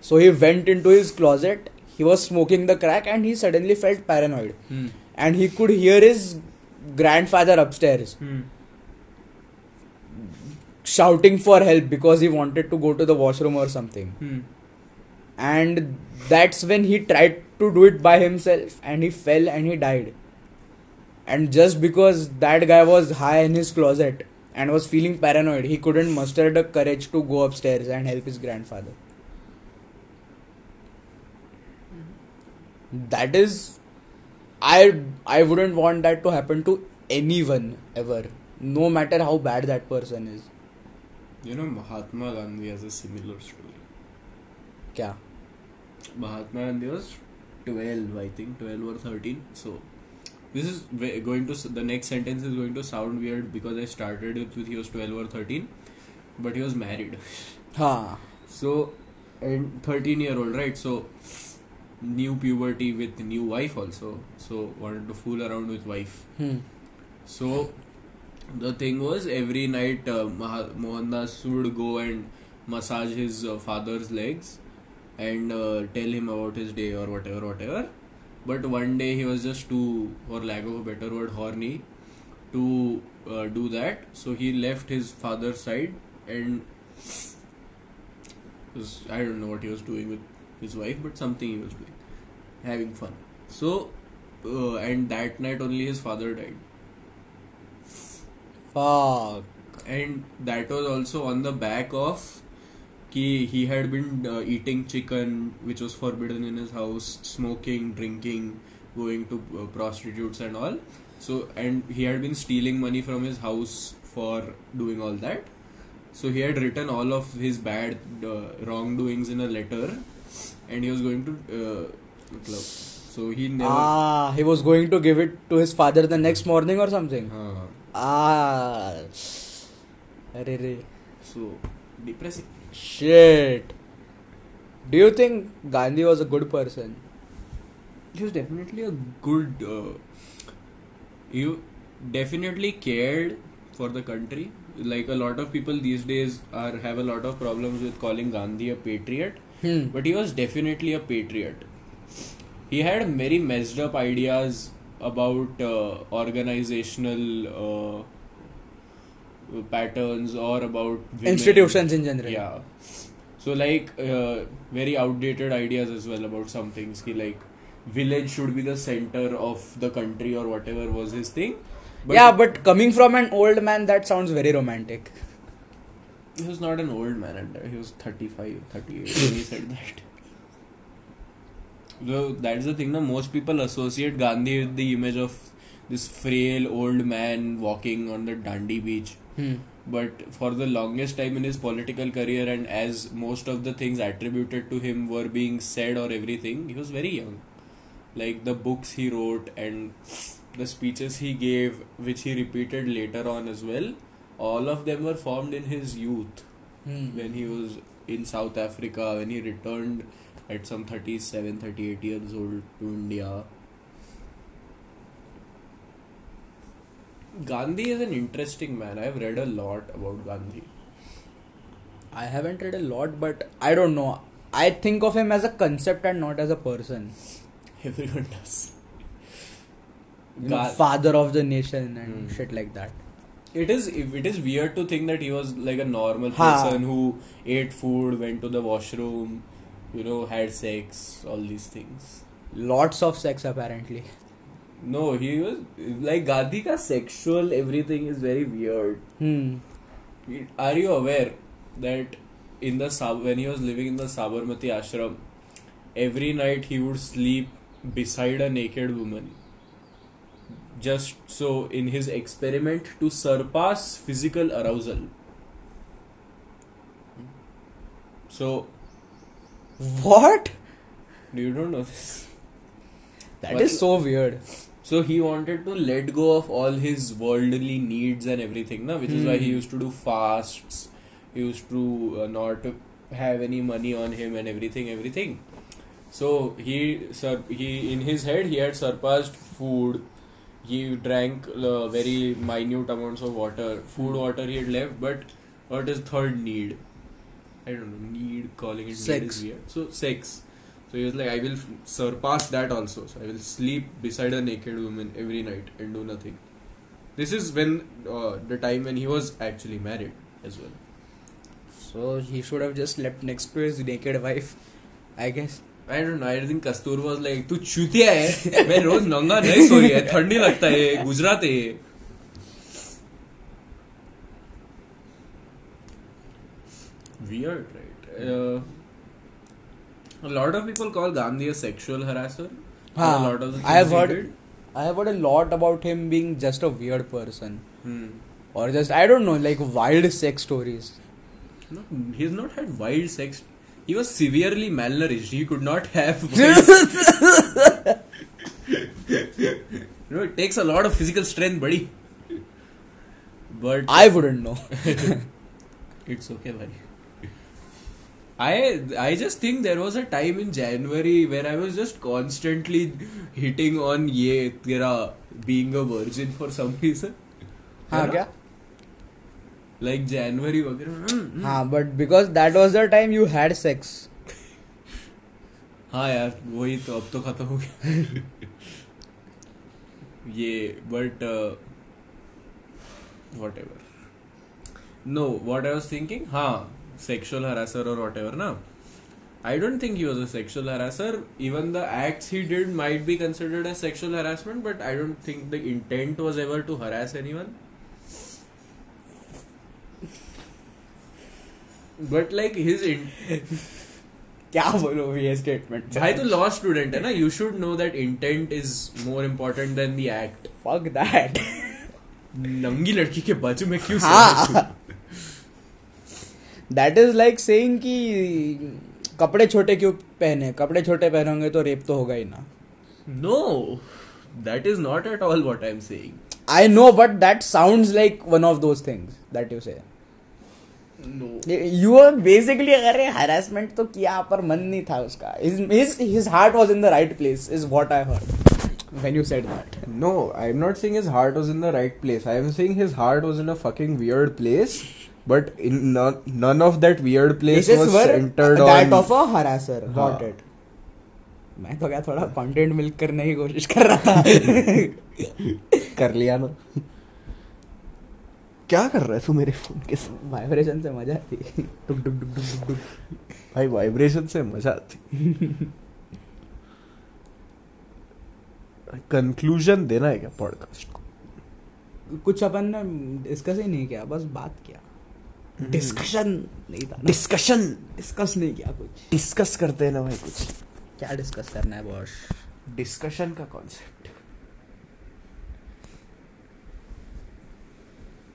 so he went into his closet he was smoking the crack and he suddenly felt paranoid hmm. and he could hear his grandfather upstairs hmm. shouting for help because he wanted to go to the washroom or something. Hmm. And that's when he tried to do it by himself and he fell and he died. And just because that guy was high in his closet and was feeling paranoid, he couldn't muster the courage to go upstairs and help his grandfather. Hmm. That is i i wouldn't want that to happen to anyone ever no matter how bad that person is You know, Mahatma Gandhi has a similar story. kya Mahatma Gandhi was 12, I think, 12 or 13. So, this is going to, s- the next sentence is going to sound weird because I started it with he was 12 or 13, but he was married. ha So, and 13 year old, right? So, new puberty with new wife also. So, wanted to fool around with wife. hmm So the thing was every night uh, Mohandas would go and massage his uh, father's legs and uh, tell him about his day or whatever, whatever. But one day he was just too, for lack of a better word, horny to uh, do that. So he left his father's side and was, I don't know what he was doing with his wife, but something he was doing, having fun. So, uh, and that night only his father died. Fuck. And that was also on the back of ki he had been uh, eating chicken, which was forbidden in his house, smoking, drinking, going to uh, prostitutes and all. So, and he had been stealing money from his house for doing all that. So, he had written all of his bad wrongdoings in a letter and he was going to uh, club so he never Ah, he was going to give it to his father the next morning or something. Ah, Arre re. so depressing shit. Do you think Gandhi was a good person? he was definitely a good uh, you definitely cared for the country like a lot of people these days are have a lot of problems with calling gandhi a patriot Hmm. but he was definitely a patriot he had very messed up ideas about uh, organizational uh, patterns or about women. Institutions in general. Yeah. So like uh, very outdated ideas as well about some things. He like village should be the center of the country or whatever was his thing. yeah, but coming from an old man, that sounds very romantic. He was not an old man and he was 35, 38 when he said that. So that's the thing. No, most people associate Gandhi with the image of this frail old man walking on the Dandi beach. Hmm. but for the longest time in his political career and as most of the things attributed to him were being said or everything he was very young like the books he wrote and the speeches he gave which he repeated later on as well all of them were formed in his youth Hmm. when he was in south africa when he returned at some 37 38 years old to india gandhi is an interesting man i have read a lot about gandhi I haven't read a lot, but I don't know. I think of him as a concept and not as a person. Everyone does. Ga- father of the nation and Hmm. shit like that. It is it is weird to think that he was like a normal person who ate food, went to the washroom, you know, had sex, all these things. Lots of sex apparently. No, he was like Gandhi ka sexual everything is very weird. Hmm. Are you aware that in the Sab- when he was living in the Sabarmati ashram, every night he would sleep beside a naked woman just so in his experiment to surpass physical arousal so What? you don't know this That What- is so weird. So he wanted to let go of all his worldly needs and everything, na? which is why he used to do fasts. He used to uh, not have any money on him and everything, everything. So he, sur- he in his head, he had surpassed food. He drank uh, very minute amounts of water. Food, water he had left, but what is third need? I don't know. Need calling it need Sex. is weird. So sex. So he was like, I will surpass that also. So I will sleep beside a naked woman every night and do nothing. This is when uh, the time when he was actually married as well. So he should have just slept next to his naked wife, I guess. I don't know I think Kastur was like तू चूतिया है मैं रोज नंगा नहीं सो रही है ठंडी लगता है गुजरात है. Weird right lot of people call Gandhi a sexual harasser हाँ lot of I have heard I have heard a lot about him being just a weird person और just I don't know like wild sex stories no he is not had wild sex He was severely malnourished. He could not have. You know, it takes a lot of physical strength, buddy. But I wouldn't know. it's okay, buddy. I I just think there was a time in January where I was just constantly hitting on ye tera being a virgin for some reason. हाँ है क्या? Like January वगैरह. हम्म, हम्म. हाँ, but because that was the time you had sex. हाँ यार वही तो अब तो खत्म हो गया ये but whatever no what I was thinking हाँ सेक्शुअल हरासर और वॉट एवर ना I don't think he was a sexual harasser. Even the acts he did might be considered as sexual harassment, but I don't think the intent was ever to harass anyone. But like his क्या बोलो ये statement भाई तो law student है ना you should know that intent is more important than the act fuck that नंगी लड़की के बाजू में क्यों दैट इज़ लाइक सेइंग कि कपड़े छोटे क्यों पहने? कपड़े छोटे पहनोगे तो रेप तो होगा ही ना। No that is not at all what I am saying I know but that sounds like one of those things that you say you basically अगर हरासमेंट तो किया पर मन नहीं था उसका his heart was in the right place is what I heard when you said that No, I'm not saying his heart was in the right place. I am saying his heart was in a fucking weird place, but in none, none of that weird place This was centered that on. of a harasser got हाँ. it मैं तो क्या थोड़ा content milk करने की कोशिश कर रहा था कर लिया ना क्या कर रहा है तू मेरे फ़ोन के वाइब्रेशन से मज़ा आती टुक टुक टुक टुक टुक टुक भाई वाइब्रेशन से मज़ा आती कंक्लूजन देना है क्या पॉडकास्ट को? कुछ अपन ने डिस्कस ही नहीं किया बस बात किया। डिस्कशन नहीं था डिस्कशन डिस्कस नहीं किया कुछ। डिस्कस करते हैं ना भाई कुछ। क्या डिस्कस करना है बॉस डिस्कशन का कॉन्सेप्ट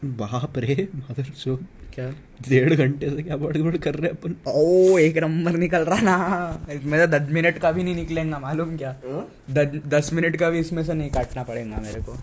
बाप रे मदर सो क्या? डेढ़ घंटे से क्या बड़बड़ कर रहे हैं अपन? ओ एक नंबर निकल रहा ना। मेरा दस मिनट का भी नहीं निकलेगा मालूम क्या? दस दस मिनट का भी इसमें से नहीं काटना पड़ेगा मेरे को।